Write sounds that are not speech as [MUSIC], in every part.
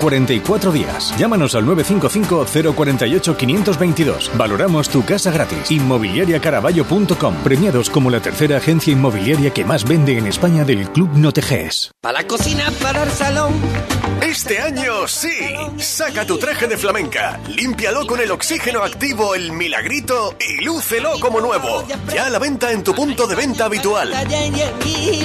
44 días. Llámanos al 955-048-522. Valoramos tu casa gratis. Inmobiliariacaraballo.com. Premiados como la tercera agencia inmobiliaria que más vende en España del Club Noteges. Para la cocina, para el salón. Este año sí. Saca tu traje de flamenca, límpialo con el oxígeno activo El Milagrito y lúcelo como nuevo. Ya a la venta en tu punto de venta habitual. Y.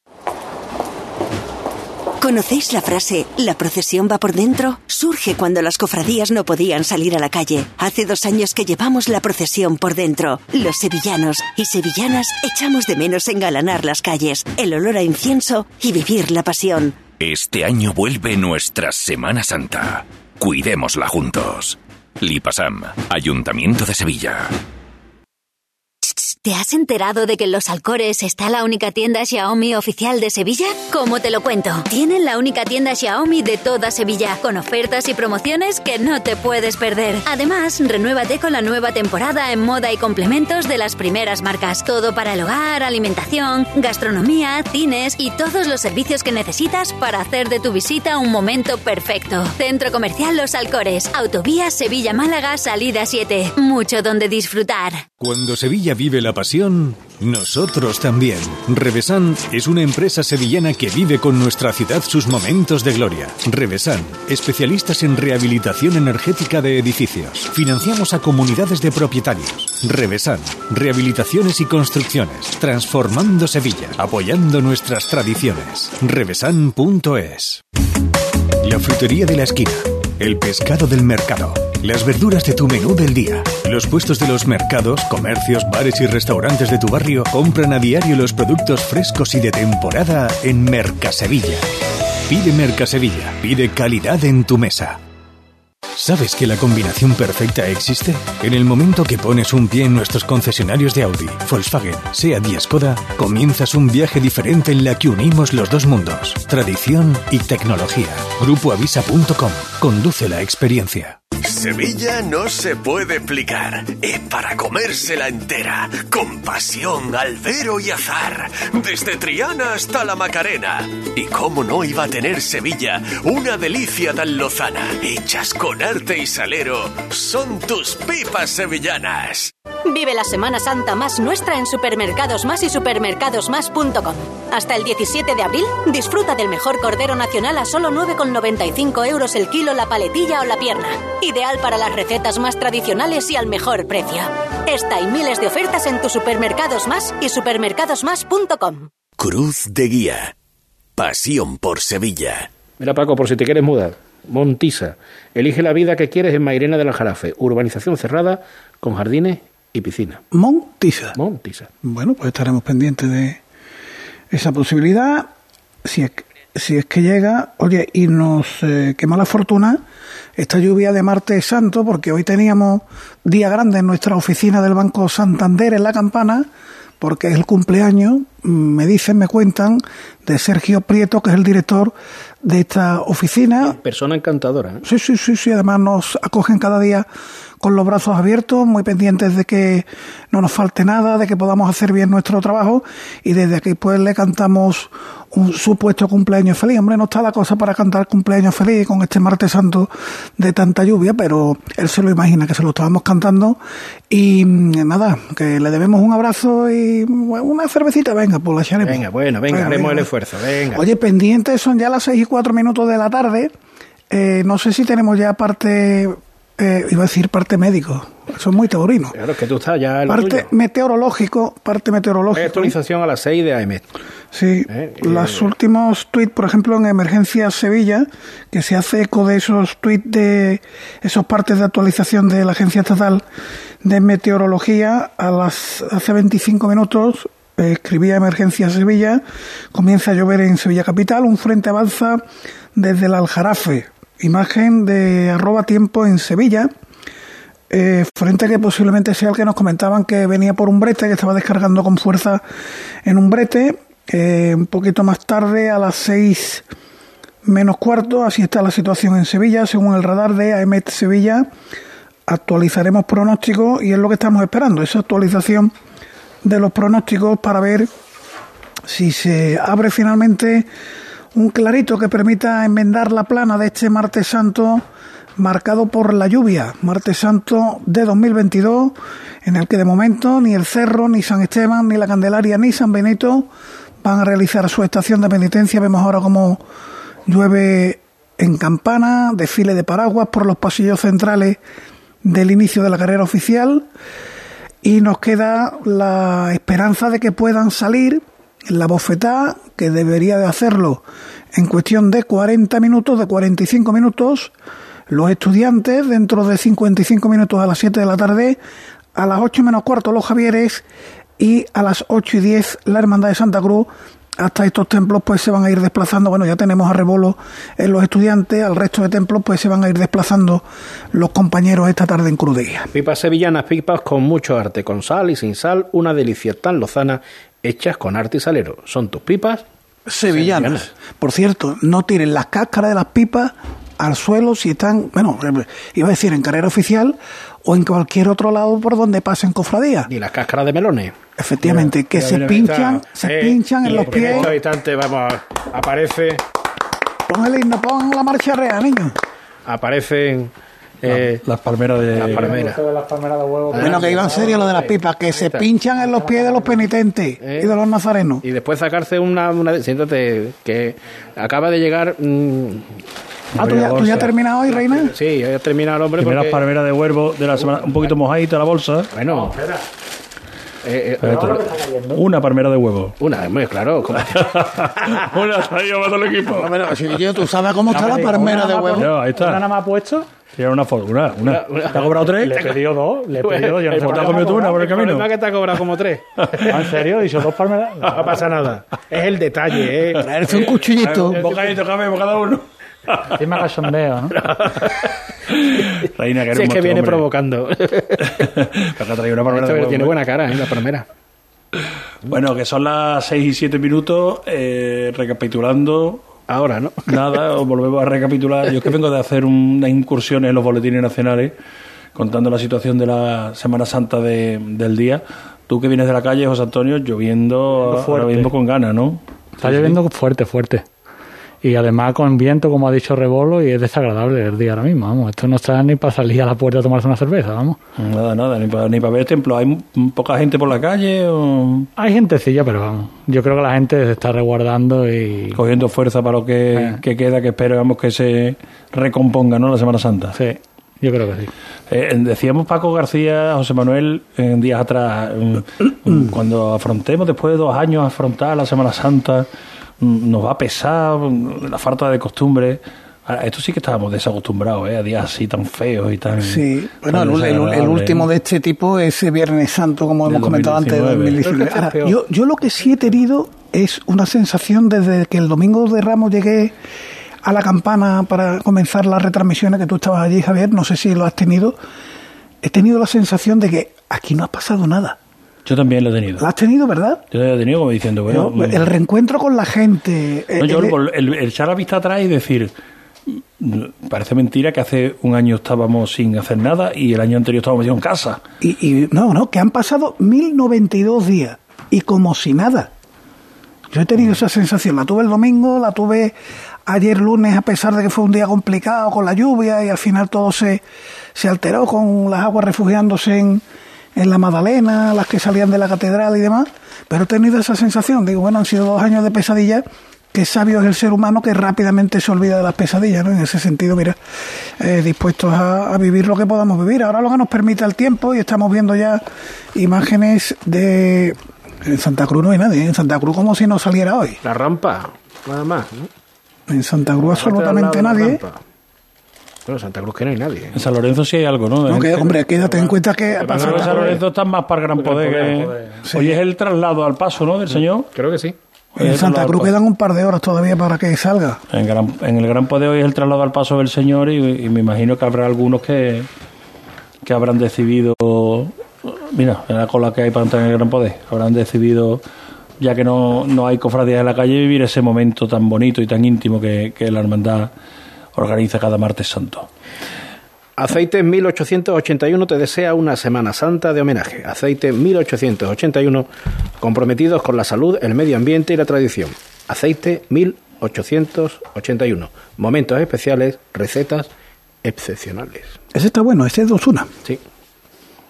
¿Conocéis la frase La procesión va por dentro? Surge cuando las cofradías no podían salir a la calle. Hace dos años que llevamos la procesión por dentro. Los sevillanos y sevillanas echamos de menos engalanar las calles, el olor a incienso y vivir la pasión. Este año vuelve nuestra Semana Santa. Cuidémosla juntos. Lipasam, Ayuntamiento de Sevilla. ¿Te has enterado de que en Los Alcores está la única tienda Xiaomi oficial de Sevilla? ¿Cómo te lo cuento? Tienen la única tienda Xiaomi de toda Sevilla, con ofertas y promociones que no te puedes perder. Además, renuévate con la nueva temporada en moda y complementos de las primeras marcas. Todo para el hogar, alimentación, gastronomía, cines y todos los servicios que necesitas para hacer de tu visita un momento perfecto. Centro Comercial Los Alcores, Autovía Sevilla-Málaga, salida 7. Mucho donde disfrutar. Cuando Sevilla vive la pasión, nosotros también. Revesan es una empresa sevillana que vive con nuestra ciudad sus momentos de gloria. Revesan, especialistas en rehabilitación energética de edificios. Financiamos a comunidades de propietarios. Revesan, rehabilitaciones y construcciones, transformando Sevilla, apoyando nuestras tradiciones. Revesan.es. La frutería de la esquina. El pescado del mercado. Las verduras de tu menú del día. Los puestos de los mercados, comercios, bares y restaurantes de tu barrio compran a diario los productos frescos y de temporada en Mercasevilla. Pide Mercasevilla. Pide calidad en tu mesa. ¿Sabes que la combinación perfecta existe? En el momento que pones un pie en nuestros concesionarios de Audi, Volkswagen, Seat y Skoda, comienzas un viaje diferente en la que unimos los dos mundos, tradición y tecnología. Grupoavisa.com. Conduce la experiencia. Sevilla no se puede explicar. Es para comérsela entera. Con pasión, albero y azar. Desde Triana hasta la Macarena. Y cómo no iba a tener Sevilla una delicia tan lozana. Hechas con arte y salero. Son tus pipas sevillanas. Vive la Semana Santa más nuestra en Supermercados Más y supermercadosmás.com. Hasta el 17 de abril, disfruta del mejor cordero nacional a solo 9,95 euros el kilo, la paletilla o la pierna. Ideal para las recetas más tradicionales y al mejor precio. Esta y miles de ofertas en tus Supermercados Más y supermercadosmás.com. Cruz de Guía. Pasión por Sevilla. Mira, Paco, por si te quieres mudar. Montisa. Elige la vida que quieres en Mairena de la Jarafe. Urbanización cerrada con jardines y piscina. Montisa. Montisa. Bueno, pues estaremos pendientes de esa posibilidad. Si es, si es que llega, oye, y nos eh, quema la fortuna esta lluvia de martes santo, porque hoy teníamos día grande en nuestra oficina del Banco Santander en la campana, porque es el cumpleaños, me dicen, me cuentan, de Sergio Prieto, que es el director de esta oficina. Persona encantadora. ¿eh? Sí, sí, sí, sí, además nos acogen cada día con los brazos abiertos, muy pendientes de que no nos falte nada, de que podamos hacer bien nuestro trabajo y desde aquí pues le cantamos un supuesto cumpleaños feliz. Hombre, no está la cosa para cantar cumpleaños feliz con este martes santo de tanta lluvia, pero él se lo imagina que se lo estábamos cantando y mm, nada, que le debemos un abrazo y una cervecita, venga, pues la echaremos. Venga, bueno, venga, haremos el esfuerzo, venga. Oye, pendientes son ya las seis y cuatro minutos de la tarde. Eh, no sé si tenemos ya parte eh, iba a decir parte médico, eso es muy taurino. Claro, que tú estás ya. parte meteorológico, parte meteorológico. actualización a las 6 de AM. Sí, eh, los últimos tweets, por ejemplo, en Emergencia Sevilla, que se hace eco de esos tweets de esos partes de actualización de la Agencia Estatal de Meteorología, a las hace 25 minutos eh, escribía Emergencia Sevilla, comienza a llover en Sevilla Capital, un frente avanza desde el Aljarafe, imagen de arroba tiempo en Sevilla. eh, frente a que posiblemente sea el que nos comentaban que venía por un brete, que estaba descargando con fuerza en un brete. Eh, un poquito más tarde, a las seis menos cuarto, así está la situación en Sevilla, según el radar de AEMET Sevilla. Actualizaremos pronósticos y es lo que estamos esperando, esa actualización de los pronósticos para ver si se abre finalmente un clarito que permita enmendar la plana de este martes santo marcado por la lluvia, martes santo de 2022, en el que de momento ni el Cerro, ni San Esteban, ni la Candelaria, ni San Benito van a realizar su estación de penitencia. Vemos ahora cómo llueve en campana, desfile de paraguas por los pasillos centrales del inicio de la carrera oficial y nos queda la esperanza de que puedan salir la bofetada, que debería de hacerlo en cuestión de 40 minutos, de 45 minutos, los estudiantes dentro de 55 minutos a las 7 de la tarde, a las 8 menos cuarto los Javieres y a las 8 y 10 la Hermandad de Santa Cruz. Hasta estos templos pues se van a ir desplazando, bueno ya tenemos a Rebolo en los estudiantes, al resto de templos pues se van a ir desplazando los compañeros esta tarde en Crudería. Pipas sevillanas, pipas con mucho arte, con sal y sin sal, una delicia tan lozana, hechas con arte y salero. Son tus pipas sevillanas. Por cierto, no tiren las cáscaras de las pipas al suelo si están, bueno, iba a decir en carrera oficial o en cualquier otro lado por donde pasen cofradías. Y las cáscaras de melones. Efectivamente, que se pinchan, se Eh, pinchan en los En pies. instantes, vamos, aparece, Pon el himno, pon la marcha real, niño. aparecen eh, Las palmeras de. las palmeras. Bueno, que iba en serio lo de las pipas, que se pinchan en los pies de los penitentes y de los nazarenos. Y después sacarse una, una siéntate, que acaba de llegar. mm, Ah, ¿tú ya, tú ya has terminado hoy, reina? sí, ya ha terminado el hombre. Primeras Porque, palmeras de huevo de la semana, un poquito mojadita la bolsa. bueno, eh, eh. Una palmera de huevo. una, muy claro. como- [LAUGHS] Una ha traído para todo el equipo. Bueno, si yo, tú sabes cómo [LAUGHS] está la palmera de huevo. Ahí está. nada más puesto? Tiene una foto. Una, una. Una- ¿Te ha cobrado tres? Le he pedido dos, le he pedido dos. Yo no sé El qué ¿Te has comido tú una por el El camino? es que te ha cobrado como tres. [LAUGHS] Ah, ¿En serio? ¿He dicho dos palmeras? No pasa nada. Es el detalle, ¿eh? Traerse un cuchillito. Un bocadito cabemos cada uno. Encima cachondeo, ¿no? [LAUGHS] Reina, que Si es que viene hombre. provocando. [LAUGHS] Pero traído una palmera de tiene ¿eh? buena cara, ¿eh? La palmera. Bueno, que son las 6 y 7 minutos. eh, recapitulando. Ahora, ¿no? Nada, os volvemos a recapitular. Yo es que vengo de hacer una incursión en los boletines nacionales contando la situación de la Semana Santa de- del día. Tú que vienes de la calle, José Antonio, lloviendo ahora mismo con ganas, ¿no? Está lloviendo fuerte, fuerte. Y además con viento, como ha dicho Rebolo, y es desagradable el día ahora mismo. Vamos, esto no está ni para salir a la puerta a tomarse una cerveza, vamos. Nada, nada, ni para, ni para ver templos. ¿Hay m- poca gente por la calle o Hay gentecilla, pero vamos. Yo creo que la gente se está resguardando y. cogiendo fuerza para lo que, Eh. que queda, que esperamos que se recomponga, ¿no? La Semana Santa. Sí, yo creo que sí. Eh, decíamos Paco García, José Manuel, en días atrás, cuando afrontemos después de dos años afrontar la Semana Santa, nos va a pesar la falta de costumbre. A Esto sí que estábamos desacostumbrados, ¿eh? A días así tan feos y tan. Sí, bueno, tan el, el- el desagradables, último de este tipo es el Viernes Santo, como hemos comentado antes, de 2019. 2019. Creo que este Ahora, peor. yo, yo lo que sí he tenido es una sensación desde que el domingo de Ramos llegué a la campana para comenzar las retransmisiones, que tú estabas allí, Javier, no sé si lo has tenido, he tenido la sensación de que aquí no ha pasado nada. Yo también lo he tenido. ¿La has tenido, verdad? Yo lo he tenido como diciendo, bueno. Yo- mm, el reencuentro con la gente. No, yo el- el, el- el echar la vista atrás y decir, parece mentira que hace un año estábamos sin hacer nada y el año anterior estábamos en casa. Y, y no, no, que han pasado 1092 días y como si nada. Yo he tenido esa sensación, la tuve el domingo, la tuve ayer lunes a pesar de que fue un día complicado con la lluvia y al final todo se, se alteró con las aguas refugiándose en, en la Magdalena, las que salían de la catedral y demás, pero he tenido esa sensación, digo, bueno, han sido dos años de pesadilla, que sabio es el ser humano que rápidamente se olvida de las pesadillas, ¿no? En ese sentido, mira, eh, dispuestos a, a vivir lo que podamos vivir. Ahora lo que nos permite el tiempo y estamos viendo ya imágenes de... En Santa Cruz no hay nadie, ¿eh? en Santa Cruz como si no saliera hoy. La rampa, nada más. ¿no? En Santa Cruz absolutamente nadie. rampa. Bueno, Santa Cruz que no hay nadie. En San Lorenzo sí hay algo, ¿no? No, que, hombre, quédate en cuenta que Yo pasa creo que San Lorenzo está más para el gran poder. Gran que- poder. Hoy es el traslado al paso, ¿no? Del señor. Creo que sí. En Santa Cruz quedan un par de horas todavía para que salga. En, gran- en el gran poder hoy es el traslado al paso del señor y, y me imagino que habrá algunos que que habrán decidido, mira, en la cola que hay para entrar en el gran poder, habrán decidido, ya que no, no hay cofradías en la calle, vivir ese momento tan bonito y tan íntimo que, que la hermandad organiza cada martes santo. Aceite 1881 te desea una Semana Santa de homenaje. Aceite 1881 comprometidos con la salud, el medio ambiente y la tradición. Aceite 1881. Momentos especiales, recetas excepcionales. Ese está bueno, ese es de Osuna. Sí.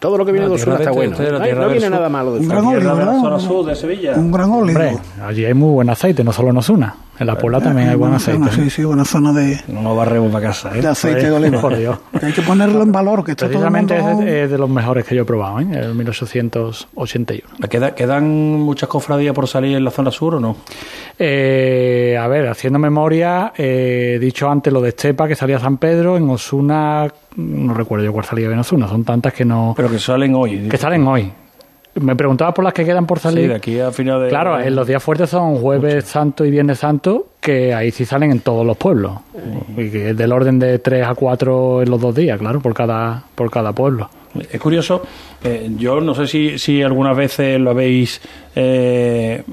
Todo lo que viene de Osuna está de bueno. este, la No, viene nada malo de Un Osuna. gran la ¿verdad? zona sur de Sevilla. Un gran. Hombre, allí hay muy buen aceite, no solo en Osuna. En la Puebla también hay buen aceite. zona, Sí, sí, una zona de, No nos barremos para casa, ¿eh? de aceite de Por oliva. Dios. Que hay que ponerlo en valor, que está todo el mundo... es de, los mejores que yo he probado, ¿eh? el 1881. ¿Queda- ¿Quedan muchas cofradías por salir en la zona sur o no? Eh, a ver, haciendo memoria, eh, he dicho antes lo de Estepa, que salía San Pedro, en Osuna, no recuerdo yo cuál salía en Osuna, son tantas que no... Pero que salen hoy. que salen hoy. Me preguntaba por las que quedan por Sí, salir. de aquí a final de... Claro, en los días fuertes son jueves santo y viernes santo, que ahí sí salen en todos los pueblos. Y que es del orden de 3 a 4 en los dos días, claro, por cada, por cada pueblo. Es curioso, eh, yo no sé si, si algunas veces lo habéis eh,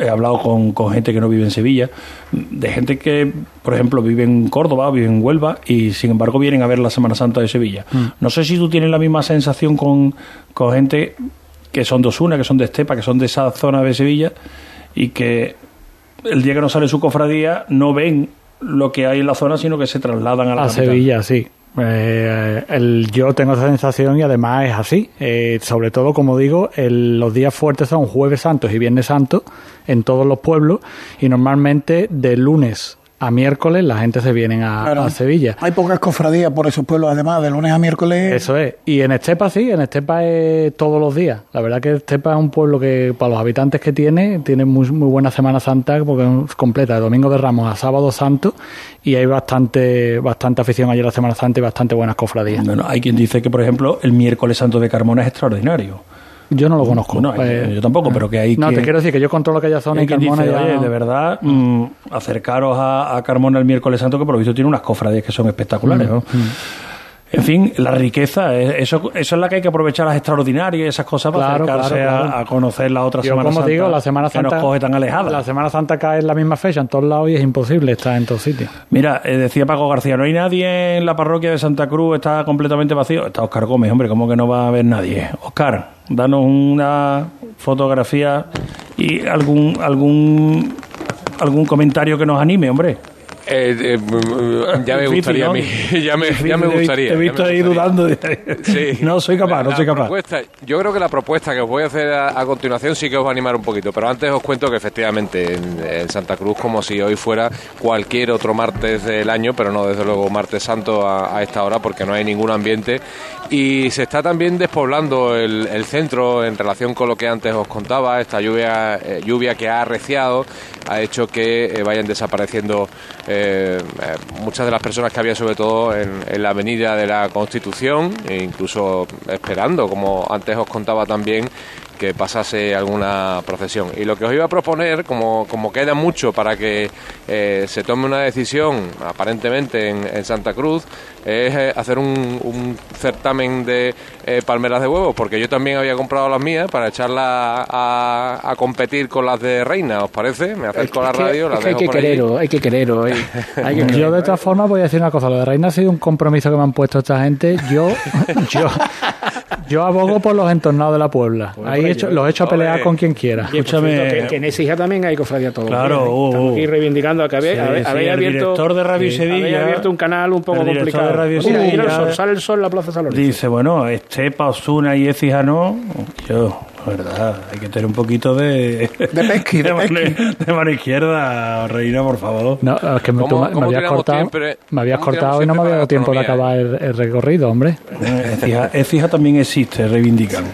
he hablado con, con gente que no vive en Sevilla, de gente que, por ejemplo, vive en Córdoba, vive en Huelva y sin embargo vienen a ver la Semana Santa de Sevilla. Mm. No sé si tú tienes la misma sensación con, con gente que son de Osuna, que son de Estepa, que son de esa zona de Sevilla y que el día que no sale su cofradía no ven lo que hay en la zona, sino que se trasladan a la A capital. Sevilla, sí. Eh, el, yo tengo esa sensación y además es así. Eh, sobre todo, como digo, el- los días fuertes son jueves santos y viernes santos en todos los pueblos y normalmente de lunes a miércoles la gente se viene a, Claro. a Sevilla. Hay pocas cofradías por esos pueblos, además, de lunes a miércoles. Eso es. Y en Estepa sí, en Estepa es todos los días. La verdad que Estepa es un pueblo que para los habitantes que tiene, tiene muy, muy buena Semana Santa porque es completa, de Domingo de Ramos a Sábado Santo y hay bastante, bastante afición allí a la Semana Santa y bastante buenas cofradías. Bueno, hay quien dice que, por ejemplo, el miércoles santo de Carmona es extraordinario. Yo no lo conozco. Bueno, Eh, yo tampoco, pero que hay No, te quiero decir que yo controlo aquella zona y Carmona dice, oye, no- de verdad, mm, acercaros a, a Carmona el miércoles santo, que por lo visto tiene unas cofradías que son espectaculares. ¿no? Mm, En fin, la riqueza, eh, eso, eso es la que hay que aprovechar las extraordinarias y esas cosas para acercarse claro, a- claro. A, conocer la otra Yo, Semana como Santa digo, la Semana Santa que nos coge tan alejada. La Semana Santa cae en la misma fecha en todos lados y es imposible estar en todos sitios. Mira, eh, decía Paco García, no hay nadie en la parroquia de Santa Cruz, está completamente vacío. Está Oscar Gómez, hombre, ¿cómo que no va a haber nadie? Oscar, danos una fotografía y algún algún algún comentario que nos anime, hombre. Eh, eh, mm, ya me gustaría a mí. [LAUGHS] Ya me, ya me gustaría. Te he visto ahí dudando. [LAUGHS] Sí. No soy capaz, no La soy capaz. propuesta- yo creo que la propuesta que os voy a hacer a, a continuación sí que os va a animar un poquito, pero antes os cuento que efectivamente en, en Santa Cruz, como si hoy fuera cualquier otro martes del año, pero no desde luego martes santo a, a esta hora porque no hay ningún ambiente y se está también despoblando el, el centro en relación con lo que antes os contaba, esta lluvia, eh, lluvia que ha arreciado ha hecho que vayan desapareciendo eh, eh, muchas de las personas que había sobre todo en, en la avenida de la Constitución e incluso esperando, como antes os contaba también, que pasase alguna procesión. Y lo que os iba a proponer, como, como queda mucho para que eh, se tome una decisión, aparentemente en, en Santa Cruz, es eh, hacer un, un certamen de eh, palmeras de huevos, porque yo también había comprado las mías para echarlas a, a competir con las de Reina, ¿os parece? Me acerco a la radio, las que hay dejo que por hay que quererlo. Hay, [LAUGHS] hay que Yo quererlo. de todas formas voy a decir una cosa, lo de Reina ha sido un compromiso que me han puesto esta gente. Yo, [LAUGHS] yo, yo abogo por los entornados de la Puebla. Ahí hombre, hecho, los he hecho a pelear Joder. con quien quiera. Oye, Escúchame. cierto, que, que en Ecija también hay cofradía todo. Claro, uh, Estamos uh. aquí reivindicando que habéis, Sí, habéis- sí, habéis el abierto, director de Radio sí, Sevilla- habéis abierto un canal un poco el complicado. de Radio Mira, mira el Sevilla- sol, sale el sol en la Plaza Lorenzo. Dice, bueno, Estepa, Osuna y Écija no. Yo, verdad, hay que tener un poquito de. De pesqui, [LAUGHS] de mano, pesqui. de mano izquierda, Reina, por favor. No, es que me, ¿Cómo- tú me- me cómo habías cortado, siempre- me habías cortado y no me había dado tiempo de acabar el, el recorrido, hombre. Écija, Écija también existe, reivindican.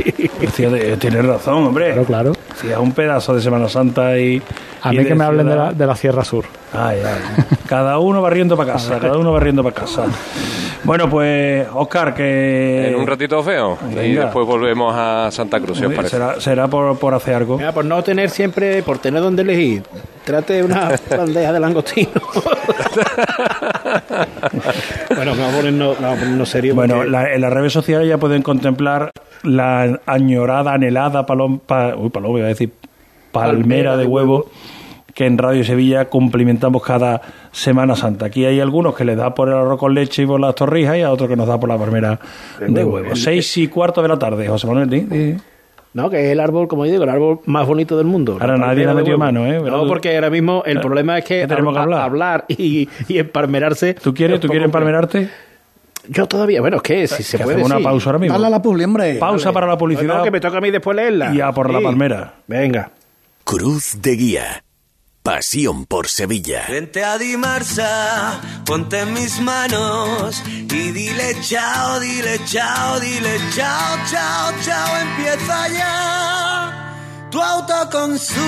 Écija, eh, tienes razón, hombre. Claro, claro. Écija es un pedazo de Semana Santa y. A y mí que me hablen de la, de la Sierra Sur. Ay, ay. Cada uno barriendo para casa, [LAUGHS] cada uno barriendo para casa. Bueno, pues, Oscar, que. En un ratito feo y después volvemos a Santa Cruz, si os parece. Será, será por, por hacer algo. Mira, por no tener siempre, por tener donde elegir, trate una [LAUGHS] bandeja de langostino. [LAUGHS] Bueno, vamos a ponernos, vamos a ponernos serios. Bueno, porque- la- en las redes sociales ya pueden contemplar la añorada, anhelada palom, pa- uy, paloma, iba a decir, palmera de huevo que en Radio Sevilla cumplimentamos cada Semana Santa. Aquí hay algunos que les da por el arroz con leche y por las torrijas y a otros que nos da por la palmera de huevo. huevo. Seis y cuarto de la tarde, José Manuel. di- di. No, que es el árbol, como yo digo, el árbol más bonito del mundo. Ahora nadie le ha de metido mano, ¿eh? No, porque ahora mismo el Eh, problema es que, ¿qué tenemos que hablar, hablar? y, y emparmerarse. ¿Tú quieres, ¿tú quieres empalmerarte? Yo todavía, bueno, es que si se Que puede. hacemos una sí. pausa ahora mismo. Dale a la publi, hombre. Pausa para la publicidad. No, que me toca a mí después leerla. Y a por la palmera. Venga. Cruz de Guía. Pasión por Sevilla. Vente a Dimarsa, ponte en mis manos y dile chao, dile chao, dile chao, chao, chao, empieza ya. Tu autoconsumo,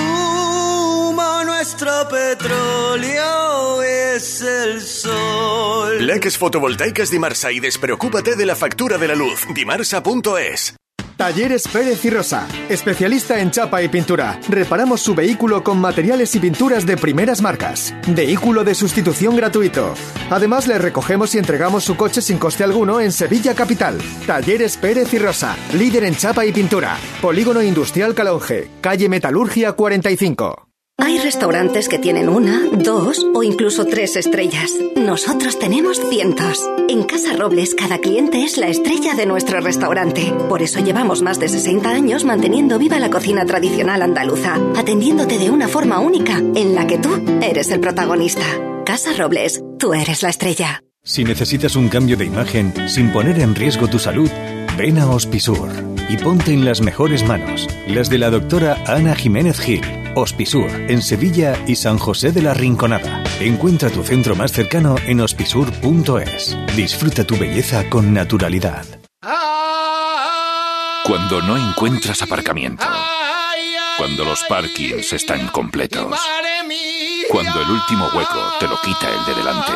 nuestro petróleo es el sol. Leques fotovoltaicas Dimarsa y despreocúpate de la factura de la luz. Dimarsa.es. Talleres Pérez y Rosa, especialista en chapa y pintura. Reparamos su vehículo con materiales y pinturas de primeras marcas. Vehículo de sustitución gratuito. Además, le recogemos y entregamos su coche sin coste alguno en Sevilla Capital. Talleres Pérez y Rosa, líder en chapa y pintura. Polígono Industrial Calonge, calle Metalurgia 45. Hay restaurantes que tienen una, dos o incluso tres estrellas. Nosotros tenemos cientos. En Casa Robles cada cliente es la estrella de nuestro restaurante. Por eso llevamos más de 60 años manteniendo viva la cocina tradicional andaluza, atendiéndote de una forma única en la que tú eres el protagonista. Casa Robles, tú eres la estrella. Si necesitas un cambio de imagen sin poner en riesgo tu salud, ven a Hospisur y ponte en las mejores manos, las de la doctora Ana Jiménez Gil. Hospisur, en Sevilla y San José de la Rinconada. Encuentra tu centro más cercano en hospisur.es. Disfruta tu belleza con naturalidad. Cuando no encuentras aparcamiento. Cuando los parkings están completos. Cuando el último hueco te lo quita el de delante.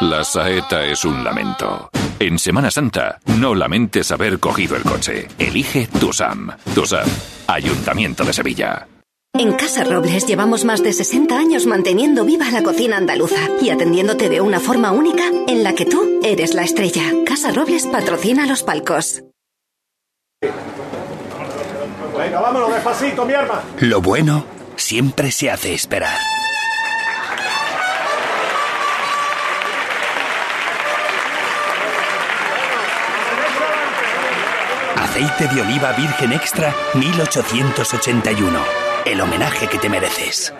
La saeta es un lamento. En Semana Santa, no lamentes haber cogido el coche. Elige Tusam. Tusam, Ayuntamiento de Sevilla. En Casa Robles llevamos más de 60 años manteniendo viva la cocina andaluza y atendiéndote de una forma única en la que tú eres la estrella. Casa Robles patrocina los palcos. Venga, vámonos despacito, mi arma. Lo bueno siempre se hace esperar. Aceite de oliva virgen extra 1881. El homenaje que te mereces.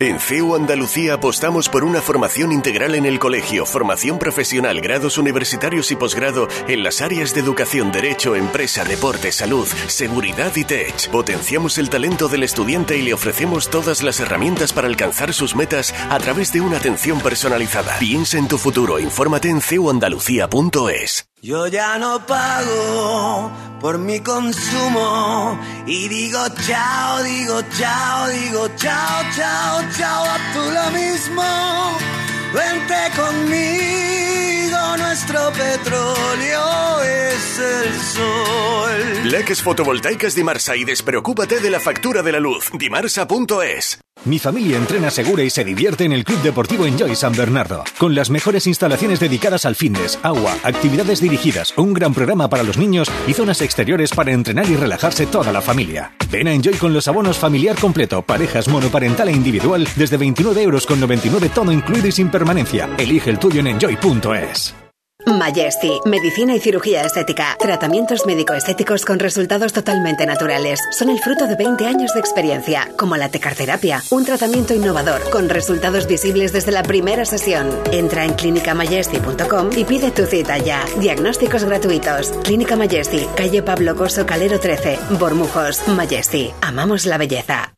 En CEU Andalucía apostamos por una formación integral en el colegio, formación profesional, grados universitarios y posgrado en las áreas de educación, derecho, empresa, deporte, salud, seguridad y tech. Potenciamos el talento del estudiante y le ofrecemos todas las herramientas para alcanzar sus metas a través de una atención personalizada. Piensa en tu futuro, infórmate en ceuandalucía.es. Yo ya no pago por mi consumo y digo chao, digo chao, digo chao, chao, chao, a tú lo mismo. Vente conmigo, nuestro petróleo es el sol. Leques fotovoltaicas Dimarsa y despreocúpate de la factura de la luz. Dimarsa.es. Mi familia entrena segura y se divierte en el Club Deportivo Enjoy San Bernardo, con las mejores instalaciones dedicadas al fitness, agua, actividades dirigidas, un gran programa para los niños y zonas exteriores para entrenar y relajarse toda la familia. Ven a Enjoy con los abonos familiar completo, parejas monoparental e individual desde 29 euros con 99 todo incluido y sin permanencia. Elige el tuyo en enjoy.es. Majesty, medicina y cirugía estética. Tratamientos médico-estéticos con resultados totalmente naturales. Son el fruto de 20 años de experiencia, como la tecarterapia, un tratamiento innovador con resultados visibles desde la primera sesión. Entra en clinicamajesty.com y pide tu cita ya. Diagnósticos gratuitos. Clínica Majesty, calle Pablo Coso Calero 13, Bormujos. Majesty, amamos la belleza.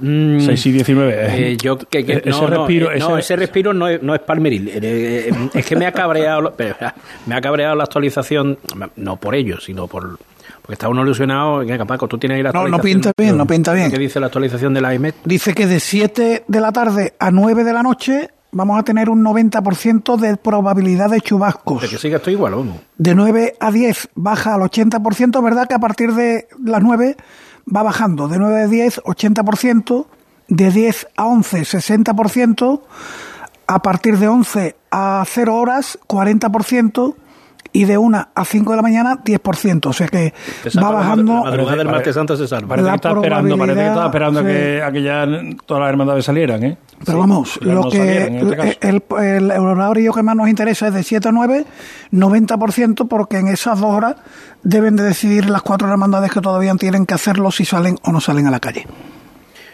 Mm, 6 y 19. Eh, yo que, que- ese no, no, respiro, eh, no, ese respiro no es, no es palmeril. Eh, eh, es que me ha cabreado, pero, ah, me ha cabreado la actualización, no por ello, sino por porque está uno ilusionado. Venga, Paco, tú tienes ahí la No, no actualización. pinta bien, no pinta bien. ¿Qué dice la actualización de la IMET? Dice que de 7 de la tarde a 9 de la noche vamos a tener un 90% de probabilidad de chubascos. De que siga esto igual, vamos. De 9 a 10 baja al 80%, ¿verdad? Que a partir de las 9 va bajando. De 9 a 10, 80%. De 10 a 11, 60%. A partir de 11 a 0 horas, 40%. Y de 1 a 5 de la mañana, 10%. O sea que salva va bajando. la madrugada del martes santo se salva. Parece La que está esperando, parece que está esperando a que, a que ya todas las hermandades salieran, ¿eh? Pero vamos, Sí, las lo no que salieran, en este el, el horario que más nos interesa es de 7 a 9, 90%, porque en esas dos horas deben de decidir las cuatro hermandades que todavía tienen que hacerlo si salen o no salen a la calle.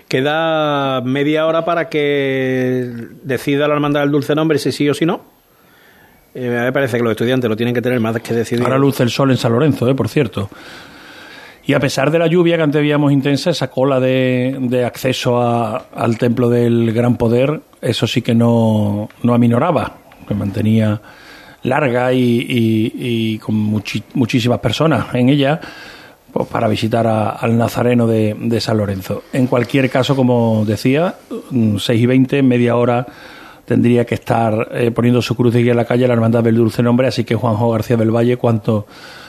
Queda media hora para que decida la hermandad del dulce nombre si sí o si no. Eh, a mí me parece que los estudiantes lo tienen que tener más que decidir. Ahora luce el sol en San Lorenzo, ¿eh? por cierto. Y a pesar de la lluvia que antes veíamos intensa, esa cola de, de acceso a- al templo del Gran Poder, eso sí que no, no aminoraba, se mantenía larga y, con muchi- muchísimas personas en ella pues, para visitar a- al Nazareno de, de San Lorenzo. En cualquier caso, como decía, mm, 6 y 20, media hora tendría que estar eh, poniendo su cruz de guía en la calle la Hermandad del Dulce Nombre, así que Juanjo García del Valle, cuanto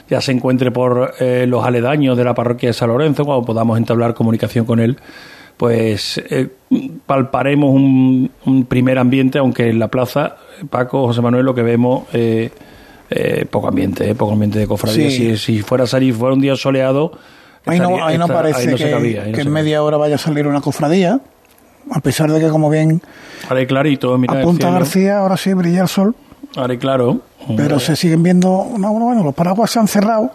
ya se encuentre por eh, los aledaños de la parroquia de San Lorenzo, cuando podamos entablar comunicación con él, pues eh, palparemos un, un primer ambiente, aunque en la plaza, Paco, José Manuel, lo que vemos... eh, eh, poco ambiente, eh, poco ambiente de cofradía. Sí. Si, si fuera a salir, fuera un día soleado, Ahí no, ahí no parece ahí no se que, cabía, ahí no que se en media hora vaya a salir una cofradía, a pesar de que, como bien Haré clarito, mira apunta. García, ahora sí brilla el sol, Haré claro. pero se siguen viendo. No, bueno, bueno, los paraguas se han cerrado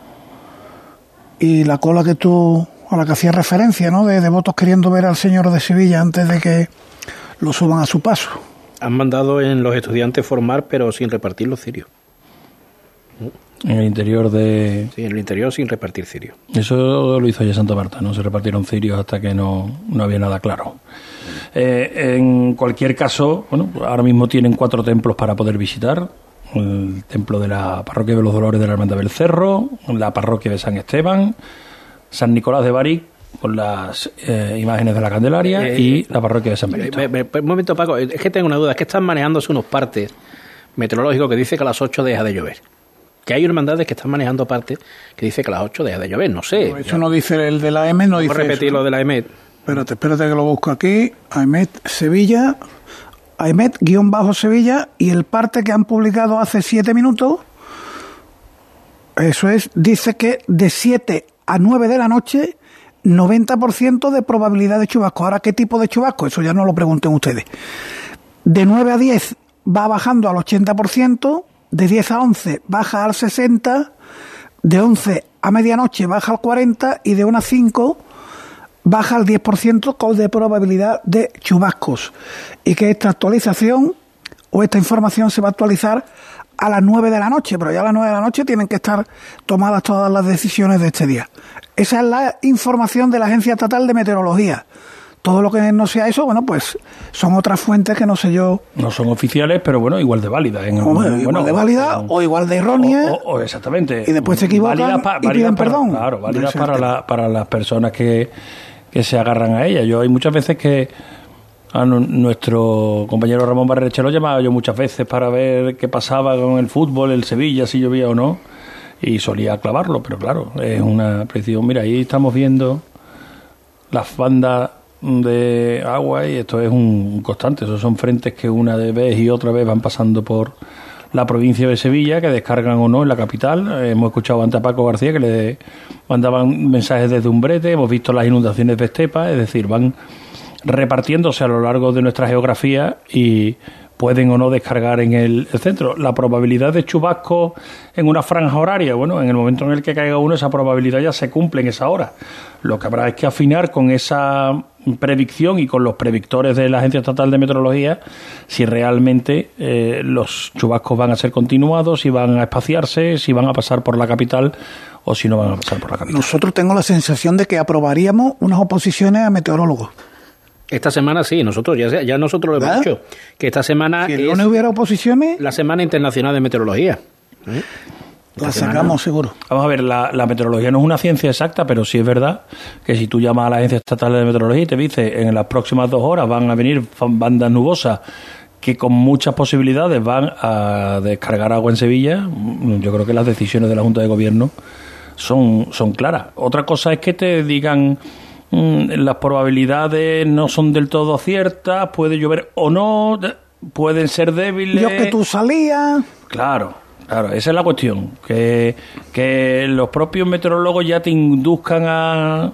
y la cola que tú, a la que hacías referencia, ¿no? De devotos queriendo ver al Señor de Sevilla antes de que lo suban a su paso. Han mandado en los estudiantes formar, pero sin repartir los cirios. En el interior de... Sí, en el interior sin repartir cirios. Eso lo hizo ya Santa Marta, ¿no? Se repartieron cirios hasta que no, no había nada claro. Eh, en cualquier caso, bueno, ahora mismo tienen cuatro templos para poder visitar. El templo de la parroquia de los Dolores de la Hermandad del Cerro, la parroquia de San Esteban, San Nicolás de Bari, con las eh, imágenes de la Candelaria, Eh, y la parroquia de San Benito. Eh, me- me- un momento, Paco, es que tengo una duda. Es que están manejándose unos partes meteorológicos que dice que a las 8 deja de llover. Que hay hermandades que están manejando partes que dice que a las 8 deja de llover. No sé. Eso no dice el de la M, no dice Vamos a repetir eso. lo de la EMET. Espérate, espérate que lo busco aquí. AEMET Sevilla. AEMET guion bajo Sevilla. Y el parte que han publicado hace siete minutos. Eso es, dice que de 7 a 9 de la noche, 90% de probabilidad de chubasco. Ahora, ¿qué tipo de chubasco? Eso ya no lo pregunten ustedes. De 9 a 10 va bajando al 80%, de 10 a 11 baja al 60%, de 11 a medianoche baja al 40% y de 1 a 5 baja al 10% con de probabilidad de chubascos. Y que esta actualización o esta información se va a actualizar a las 9 de la noche, pero ya a las 9 de la noche tienen que estar tomadas todas las decisiones de este día. Esa es la información de la Agencia Estatal de Meteorología. Todo lo que no sea eso, bueno, pues son otras fuentes que no sé yo, No son oficiales, pero bueno, igual de válidas. En, bueno, igual de válida o igual de errónea. O, o exactamente. Y después se equivocan pa- y piden para- perdón. Claro, válidas para, la- para las personas que, que se agarran a ella. Yo hay muchas veces que a nu- nuestro compañero Ramón Barreche lo llamaba yo muchas veces para ver qué pasaba con el fútbol, el Sevilla, si llovía o no. Y solía clavarlo, pero claro, es una precisión. Mira, ahí estamos viendo las bandas de agua y esto es un constante. Esos son frentes que una vez y otra vez van pasando por la provincia de Sevilla, que descargan o no en la capital. Eh, Hemos escuchado antes a Paco García que le mandaban mensajes desde Umbrete, hemos visto las inundaciones de Estepa, es decir, van repartiéndose a lo largo de nuestra geografía y pueden o no descargar en el, el centro. La probabilidad de chubasco en una franja horaria, bueno, en el momento en el que caiga uno, esa probabilidad ya se cumple en esa hora. Lo que habrá es que afinar con esa predicción y con los predictores de la Agencia Estatal de Meteorología si realmente eh, los chubascos van a ser continuados, si van a espaciarse, si van a pasar por la capital o si no van a pasar por la capital. Nosotros tengo la sensación de que aprobaríamos unas oposiciones a meteorólogos. Esta semana sí, nosotros ya, ya nosotros lo hemos ¿Verdad? dicho, que esta semana Si lunes hubiera oposiciones, la Semana Internacional de Meteorología. ¿eh? La sacamos seguro. Vamos a ver, la, la meteorología no es una ciencia exacta, pero sí es verdad que si tú llamas a la Agencia Estatal de Meteorología y te dice en las próximas dos horas van a venir bandas nubosas que con muchas posibilidades van a descargar agua en Sevilla, mm, yo creo que las decisiones de la Junta de Gobierno son, son claras. Otra cosa es que te digan mm, las probabilidades no son del todo ciertas, puede llover o no, de- pueden ser débiles. Yo que tú salías, Claro, claro, esa es la cuestión. Que, que los propios meteorólogos ya te induzcan a,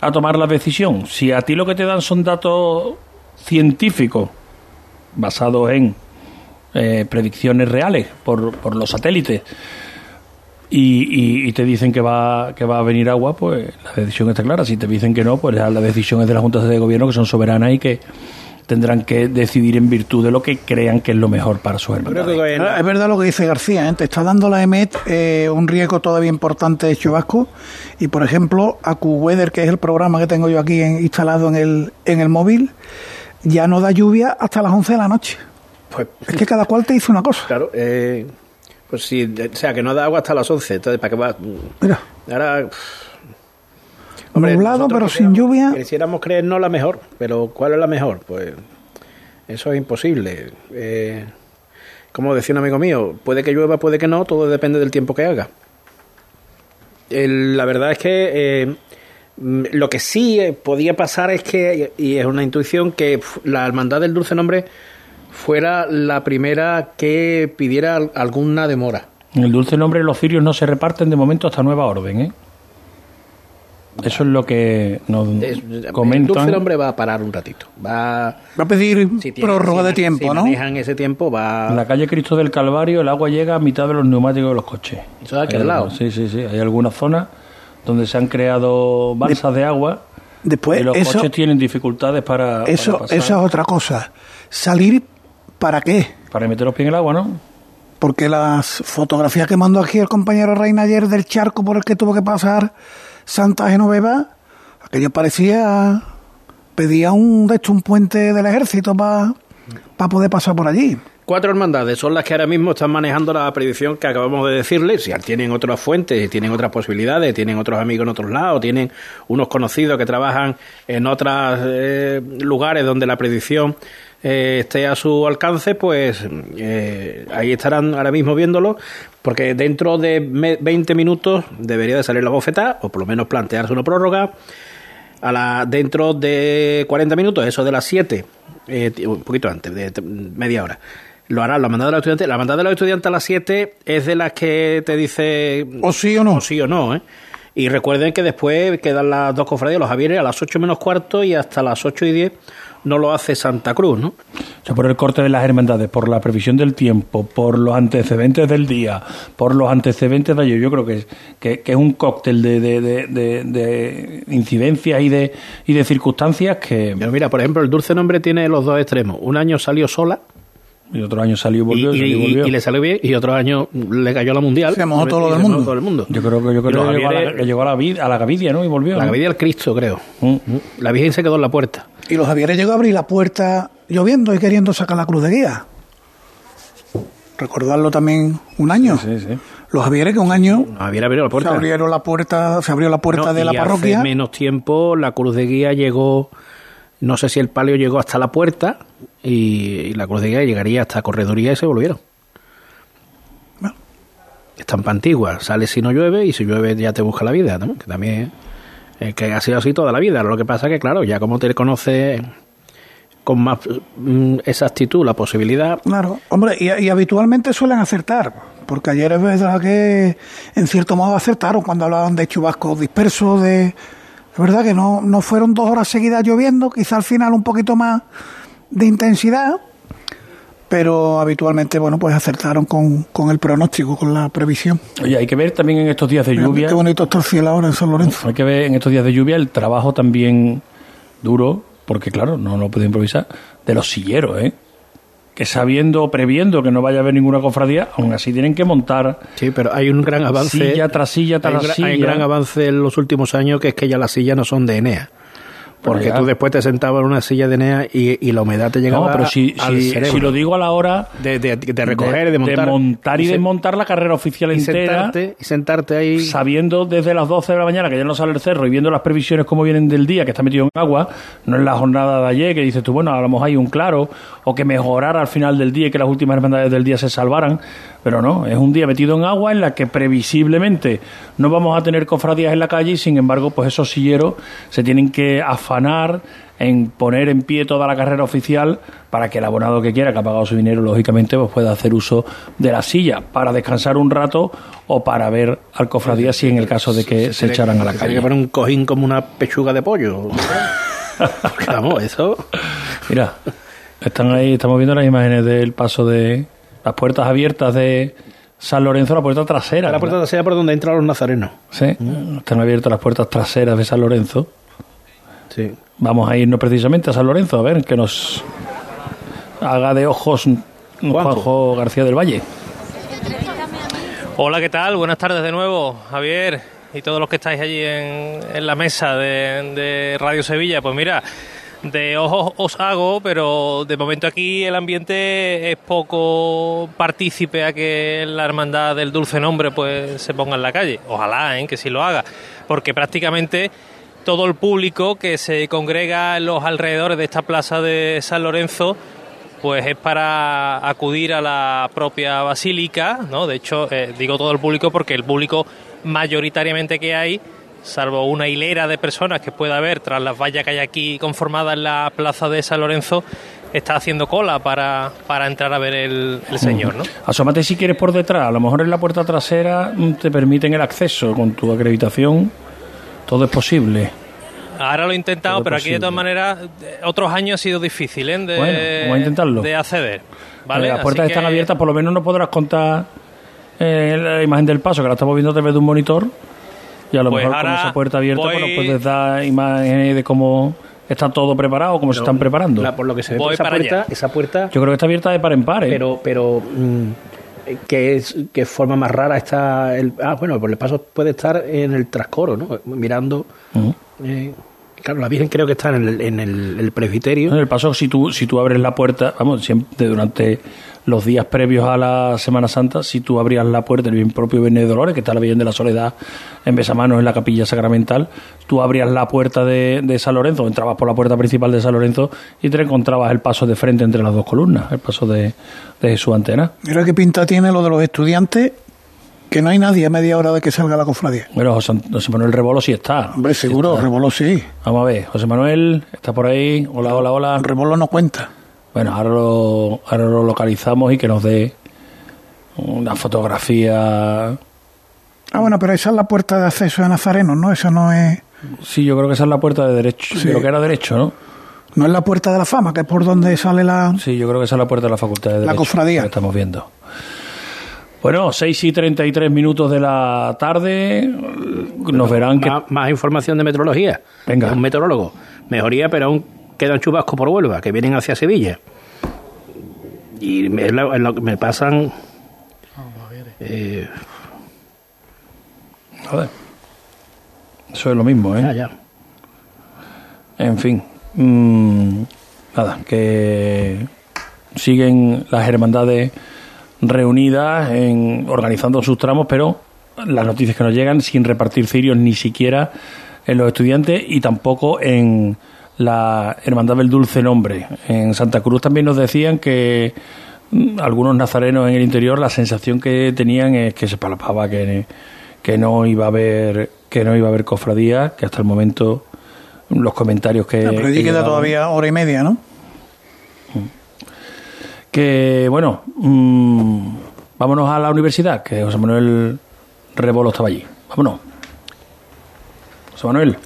a tomar la decisión. Si a ti lo que te dan son datos científicos basados en eh, predicciones reales por, por los satélites y, y- te dicen que va, que va a venir agua, pues la decisión está clara. Si te dicen que no, pues la decisión es de las juntas de gobierno que son soberanas y que tendrán que decidir en virtud de lo que crean que es lo mejor para su hermandad. Ah, Es verdad lo que dice García, ¿eh? te está dando la EMET eh, un riesgo todavía importante de chubasco y por ejemplo AcuWeather, que es el programa que tengo yo aquí en- instalado en el, en el móvil, ya no da lluvia hasta las 11 de la noche. Pues, Es que cada cual te dice una cosa. claro, eh, pues sí, o sea, que no da agua hasta las 11, entonces, ¿para qué va? Mira, Ahora... nublado nosotros pero sin quisiéramos- lluvia. Quisiéramos creernos la mejor, pero ¿cuál es la mejor? Pues eso es imposible. Eh, como decía un amigo mío, puede que llueva, puede que no, todo depende del tiempo que haga. El- la verdad es que eh, mm, lo que sí eh, podía pasar es que, y es una intuición, que la Hermandad del Dulce Nombre fuera la primera que pidiera al- alguna demora. En el dulce nombre los cirios no se reparten de momento hasta nueva orden, ¿eh? Eso es lo que nos Es- El Dulce comentan. Nombre va a parar un ratito. Va, Va a pedir si tiene- prórroga si de tiempo, si ¿no? manejan ese tiempo, va... En la calle Cristo del Calvario el agua llega a mitad de los neumáticos de los coches. Eso de aquel Hay- lado. Sí, sí, sí. Hay algunas zonas donde se han creado balsas de, agua Después, y los eso, coches tienen dificultades para, para eso, pasar, eso es otra cosa. ¿Salir para qué? para meter los pies en el agua, ¿no? Porque las fotografías que mandó aquí el compañero Reina ayer del charco por el que tuvo que pasar Santa Genoveva, aquello parecía. pedía un, de hecho, un puente del ejército para poder pasar por allí. Cuatro hermandades son las que ahora mismo están manejando la predicción que acabamos de decirles. Si tienen otras fuentes, tienen otras posibilidades, tienen otros amigos en otros lados, tienen unos conocidos que trabajan en otros eh, lugares donde la predicción eh, esté a su alcance, pues eh, ahí estarán ahora mismo viéndolo, porque dentro de me- 20 minutos debería de salir la bofetada, o por lo menos plantearse una prórroga. A la, dentro de 40 minutos, eso de las 7, eh, un poquito antes, de media hora, lo hará la mandada de los estudiantes. La mandada de los estudiantes a las 7 es de las que te dice O sí o no. o sí o no, ¿eh? Y recuerden que después quedan las dos cofradías, los Javieres, a las 8 menos cuarto y hasta las 8 y 10 no lo hace Santa Cruz, ¿no? O sea, por el corte de las hermandades, por la previsión del tiempo, por los antecedentes del día, por los antecedentes de ayer, yo creo que es, que, que es un cóctel de, de, de, de- de incidencias y de, y de circunstancias que... Pero mira, por ejemplo, el Dulce Nombre tiene los dos extremos. Un año salió sola Y otro año salió y volvió, y, salió y volvió. y le salió bien, y otro año le cayó la Mundial. Se mojó todo lo del se mundo. todo el mundo. Yo creo que, yo creo que, llegó a la, que llegó a la, vid- a la Gavidia, ¿no? Y volvió. La ¿no? Gavidia del Cristo, creo. Mm. La Virgen se quedó en la puerta. Y los Javieres llegó a abrir la puerta lloviendo y queriendo sacar la cruz de guía. Recordarlo también un año. Sí, sí. Los Javieres que un año había abierto la se puerta. abrieron la puerta, se abrió la puerta No, de la y parroquia. Hace menos tiempo la cruz de guía llegó, no sé si el palio llegó hasta la puerta y, la cruz de guía llegaría hasta correduría y se volvieron. Bueno. Estampa antigua, sale si no llueve y si llueve ya te busca la vida, que también es que ha sido así toda la vida. Lo que pasa que, claro, ya como te conoce con más mm, exactitud la posibilidad, Claro, hombre, y, y habitualmente suelen acertar, porque ayer es verdad que en cierto modo acertaron cuando hablaban de chubascos dispersos, de... Es verdad que no, no fueron dos horas seguidas lloviendo, quizá al final un poquito más de intensidad, pero habitualmente, bueno, pues acertaron con, con el pronóstico, con la previsión. Oye, hay que ver también en estos días de lluvia... Qué bonito está el cielo ahora en San Lorenzo. Hay que ver en estos días de lluvia el trabajo también duro, porque claro, no lo puede improvisar, de los silleros, ¿eh? Que sabiendo, previendo que no vaya a haber ninguna cofradía, aún así tienen que montar sí, pero hay un gran avance. silla tras silla hay, tras gran- silla. hay un gran avance en los últimos años que es que ya las sillas no son de Enea. Porque tú después te sentabas en una silla de NEA y, y la humedad te llegaba No, pero si, al si, cerebro. si lo digo a la hora de, de, de recoger, de, montar. montar y desmontar la carrera oficial y entera. sentarte, y sentarte ahí. Sabiendo desde las 12 de la mañana que ya no sale el cerro y viendo las previsiones como vienen del día, que está metido en agua, no es la jornada de ayer que dices tú, bueno, a lo mejor hay un claro, o que mejorara al final del día y que las últimas hermandades del día se salvaran, pero no, es un día metido en agua en la que previsiblemente no vamos a tener cofradías en la calle y sin embargo, pues esos silleros se tienen que afanar en poner en pie toda la carrera oficial para que el abonado que quiera, que ha pagado su dinero, lógicamente, pues pueda hacer uso de la silla para descansar un rato o para ver al cofradía si en el caso de que se echaran a la Tiene calle. que poner un cojín como una pechuga de pollo. [LAUGHS] Vamos, eso. Mira, están ahí, estamos viendo las imágenes del paso de las puertas abiertas de San Lorenzo, la puerta trasera. La puerta trasera por donde entran los nazarenos. Sí, están abiertas las puertas traseras de San Lorenzo. Sí. Vamos a irnos precisamente a San Lorenzo a ver que nos haga de ojos Juanjo, García del Valle. Hola, ¿qué tal? Buenas tardes de nuevo, Javier y todos los que estáis allí en, en la mesa de, de Radio Sevilla. Pues mira, de ojos os hago, pero de momento aquí el ambiente es poco partícipe a que la hermandad del dulce nombre pues se ponga en la calle. Ojalá, ¿eh? que sí lo haga, porque prácticamente todo el público que se congrega en los alrededores de esta plaza de San Lorenzo pues es para acudir a la propia basílica, ¿no? De hecho, eh, digo todo el público porque el público mayoritariamente que hay, salvo una hilera de personas que pueda haber tras las vallas que hay aquí conformadas en la plaza de San Lorenzo, está haciendo cola para, para entrar a ver el, el Señor, ¿no? Asómate si quieres por detrás, a lo mejor en la puerta trasera mm, te permiten el acceso con tu acreditación, todo es posible. Ahora lo he intentado, Todo pero aquí de todas maneras, otros años ha sido difícil, ¿eh? De, Bueno, vamos a intentarlo. de acceder, ¿vale? las Así puertas que- están abiertas, por lo menos no podrás contar eh, la imagen del paso, que la estamos viendo a través de un monitor. Y a lo Pues mejor con esa puerta abierta pues, voy- nos puedes dar imágenes de cómo está todo preparado, cómo se están preparando. La- por lo que se ve por esa puerta, allá. esa puerta, Yo creo que está abierta de par en par, ¿eh? pero, pero mm, ¿qué, es, qué forma más rara está el. Ah, bueno, pues el paso puede estar en el trascoro, ¿no? Mirando. Eh, claro, la Virgen creo que está en el, en el, el presbiterio. En el paso, si tú, si tú abres la puerta, vamos, siempre durante los días previos a la Semana Santa, si tú abrías la puerta, el bien propio Viernes de Dolores, que está la Virgen de la Soledad en Besamanos, en la capilla sacramental, tú abrías la puerta de, de San Lorenzo, entrabas por la puerta principal de San Lorenzo y te encontrabas el paso de frente entre las dos columnas, el paso de, de Jesús Antena. Mira qué pinta tiene lo de los estudiantes, que no hay nadie a media hora de que salga la cofradía. Bueno, José, José Manuel Rebolo sí está. Hombre, seguro, Rebolo sí. Vamos a ver, José Manuel, está por ahí. Hola, hola, hola. Rebolo no cuenta. Bueno, ahora lo, ahora lo localizamos y que nos dé una fotografía. Ah, bueno, pero esa es la puerta de acceso de Nazareno, ¿no? Esa no es, Sí, yo creo que esa es la puerta de derecho, Sí. de lo que era derecho, ¿no? no es la puerta de la fama, que es por donde sale la... Sí, yo creo que esa es la puerta de la facultad de derecho. cofradía. Que estamos viendo. Bueno, 6 y 33 minutos de la tarde. Nos verán que. Más, más información de meteorología. Venga. Un meteorólogo. Mejoría, pero aún quedan chubascos por Huelva, que vienen hacia Sevilla. Y me, me pasan. eh, Joder. Eso es lo mismo, ¿eh? ya, ya. En fin. mm, nada, que siguen las hermandades reunidas en, organizando sus tramos, pero las noticias que nos llegan sin repartir cirios ni siquiera en los estudiantes y tampoco en la Hermandad del Dulce Nombre. En Santa Cruz también nos decían que mm, algunos nazarenos en el interior la sensación que tenían es que se palpaba que, que no iba a haber que no iba a haber cofradía, que hasta el momento los comentarios que, Ah, pero que queda todavía hora y media, ¿no? que bueno mm, vámonos a la universidad que José Manuel Rebolo estaba allí vámonos José Manuel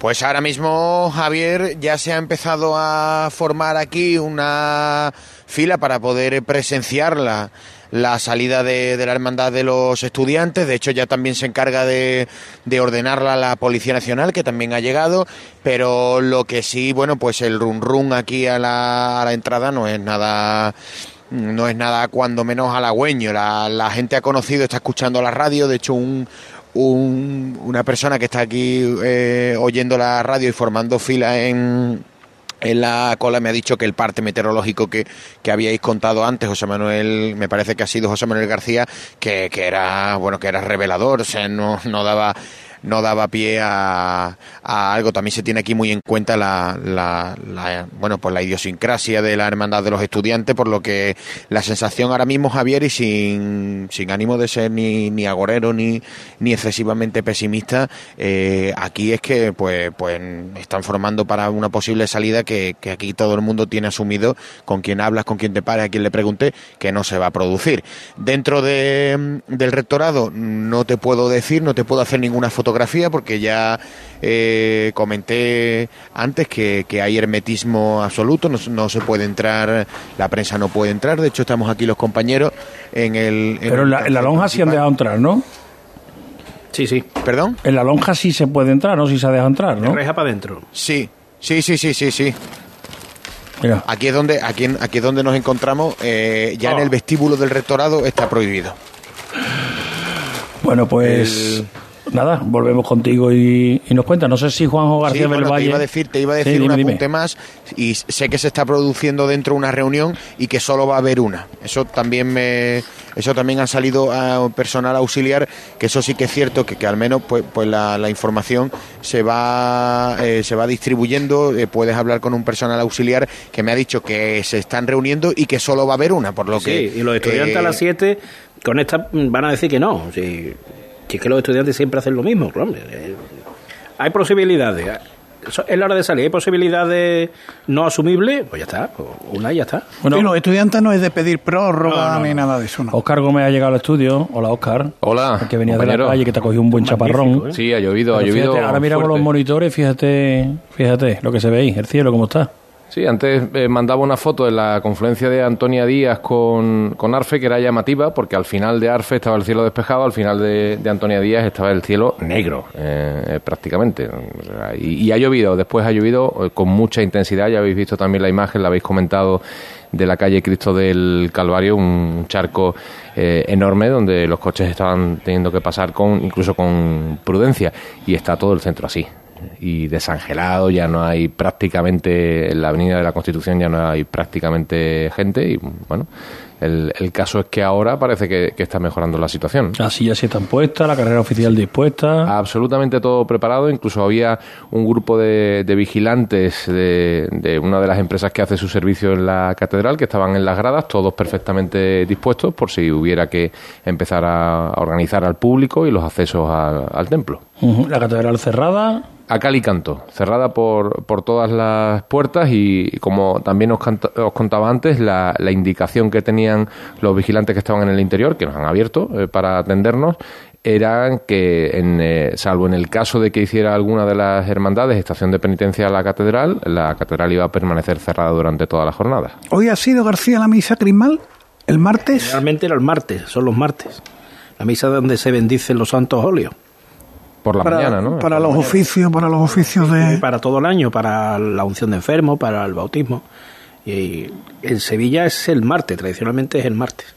Pues ahora mismo, Javier, ya se ha empezado a formar aquí una fila para poder presenciar la, la salida de, de la Hermandad de los Estudiantes. De hecho, ya también se encarga de, de ordenarla la Policía Nacional, que también ha llegado. Pero lo que sí, bueno, pues el run run aquí a la, a la entrada no es nada no es nada cuando menos halagüeño. La, la gente ha conocido, está escuchando la radio. De hecho, un, un- una persona que está aquí eh, oyendo la radio y formando fila en, en la cola me ha dicho que el parte meteorológico que, que habíais contado antes, José Manuel, me parece que ha sido José Manuel García, que, que era bueno que era revelador, o sea, no, no daba no daba pie a, a algo. También se tiene aquí muy en cuenta la, la, la- bueno pues la idiosincrasia de la hermandad de los estudiantes, por lo que la sensación ahora mismo, Javier, y sin, sin ánimo de ser ni, ni agorero ni, ni excesivamente pesimista, eh, aquí es que pues, pues están formando para una posible salida que, que aquí todo el mundo tiene asumido con quien hablas, con quien te pares, a quien le pregunte, que no se va a producir. Dentro de, del rectorado no te puedo decir, no te puedo hacer ninguna fotografía porque ya eh, comenté antes que, que hay hermetismo absoluto, no, no se puede entrar, la prensa no puede entrar, de hecho estamos aquí los compañeros en el... en Pero el en la, en la cartel lonja sí han dejado entrar, ¿no? Sí, sí. ¿Perdón? En la lonja sí se puede entrar, ¿no? Sí se ha dejado entrar, ¿no? Reja para adentro. Sí, sí, sí, sí, sí, sí. Mira. Aquí es donde, aquí, en- aquí es donde nos encontramos, eh, ya en Oh. el vestíbulo del rectorado está prohibido. Bueno, pues nada, volvemos contigo y, y nos cuenta. No sé si Juanjo García Sí, del bueno, Valle... te iba a decir, te iba a Sí, decir dime, un dime. apunte más y sé que se está produciendo dentro una reunión y que solo va a haber una. Eso también me, eso también ha salido a personal auxiliar, que eso sí que es cierto que, que al menos pues, pues la, la información se va eh, se va distribuyendo. eh, puedes hablar con un personal auxiliar que me ha dicho que se están reuniendo y que solo va a haber una, por lo Sí, que y los estudiantes eh, a las 7 con esta van a decir que no. Si, si es que los estudiantes siempre hacen lo mismo. claro, hombre, eh, hay posibilidades. Es la hora de salir. Hay posibilidades no asumibles. Pues ya está. pues Una y ya está. y los estudiantes no es de pedir prórroga No, no, ni no. nada de eso, ¿no? Oscar Gómez ha llegado al estudio. Hola, Oscar. Hola, Que venía de la calle, que te ha cogido un buen chaparrón. Sí, ha llovido, ha llovido. fíjate, ahora miramos los monitores, fíjate, fíjate lo que se ve ahí, el cielo cómo está. Sí, antes eh, mandaba una foto de la confluencia de Antonia Díaz con, con Arfe, que era llamativa, porque al final de Arfe estaba el cielo despejado, al final de, de Antonia Díaz estaba el cielo negro, eh, eh, prácticamente. Y, ha llovido, después ha llovido eh, con mucha intensidad, ya habéis visto también la imagen, la habéis comentado de la calle Cristo del Calvario, un charco enorme donde los coches estaban teniendo que pasar con incluso con prudencia. Y está todo el centro así y desangelado, ya no hay prácticamente, en la Avenida de la Constitución ya no hay prácticamente gente y bueno, el, el caso es que ahora parece que, que está mejorando la situación. Las sillas sí están puestas, la carrera oficial dispuesta. Absolutamente todo preparado, incluso había un grupo de, de vigilantes de, de una de las empresas que hace su servicio en la catedral que estaban en las gradas, todos perfectamente dispuestos por si hubiera que empezar a, a organizar al público y los accesos a- al templo. La catedral cerrada. A cal y canto, cerrada por, por todas las puertas y como también os, canta- os contaba antes, la, la indicación que tenían los vigilantes que estaban en el interior, que nos han abierto eh, para atendernos, eran que, en, eh, salvo en el caso de que hiciera alguna de las hermandades estación de penitencia a la catedral, la catedral iba a permanecer cerrada durante toda la jornada. Hoy ha sido García la misa crismal, el martes. Realmente era el martes, son los martes. La misa donde se bendicen los santos óleos. Por la para, mañana, ¿no? Para los oficios, para los oficios de... Para todo el año, para la unción de enfermos, para el bautismo. Y en Sevilla es el martes, tradicionalmente es el martes.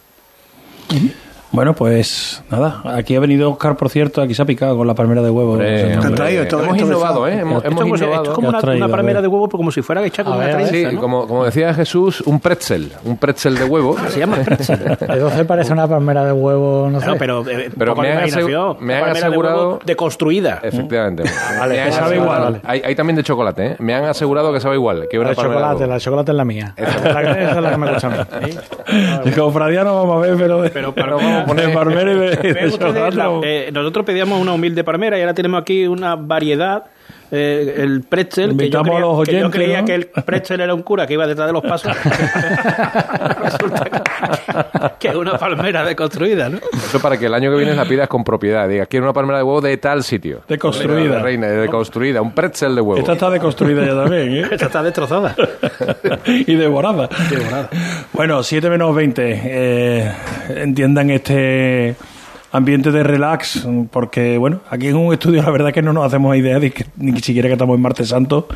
Bueno, pues nada, aquí ha venido Oscar, por cierto, aquí se ha picado con la palmera de huevo. Hombre, Hombre, hombre, hemos innovado, ¿eh? Hemos, Esto, hemos es como si- innovado. esto es como una, una palmera de huevo, pero como si fuera hecha con una ver, trenza, Sí, ¿no? como, como decía Jesús, un pretzel, un pretzel de huevo. Se llama pretzel. [LAUGHS] Se parece una palmera de huevo, no sé. Pero, eh, Pero me de han imaginación. asegu- me han de asegurado- huevo deconstruida. Efectivamente. [LAUGHS] Vale, que sabe asegurado- igual, vale. Hay, hay también de chocolate, ¿eh? Me han asegurado que sabe igual. Que una la de de chocolate, la de chocolate es la mía. Esa es la que, esa es la que me gusta a mí. [LAUGHS] El cofradiano vamos a ver, pero de, Pero, pero vamos [LAUGHS] a poner palmera y y eh, nosotros pedíamos una humilde palmera y ahora tenemos aquí una variedad. Eh, el pretzel, que yo, creía, a los que yo oyentes, creía ¿no? que el pretzel era un cura que iba detrás de los pasos. [LAUGHS] Resulta que- que es una palmera deconstruida, ¿no? Eso para que el año que viene la pidas con propiedad. Diga, quiero una palmera de huevo de tal sitio. Deconstruida. De reina, deconstruida. Un pretzel de huevo. Esta está deconstruida ya también, ¿eh? Esta está destrozada. [LAUGHS] y devorada. Devorada. Bueno, 7 menos 20. Eh, entiendan este ambiente de relax, porque bueno, aquí en un estudio la verdad que no nos hacemos idea de que ni siquiera que estamos en Martes Santo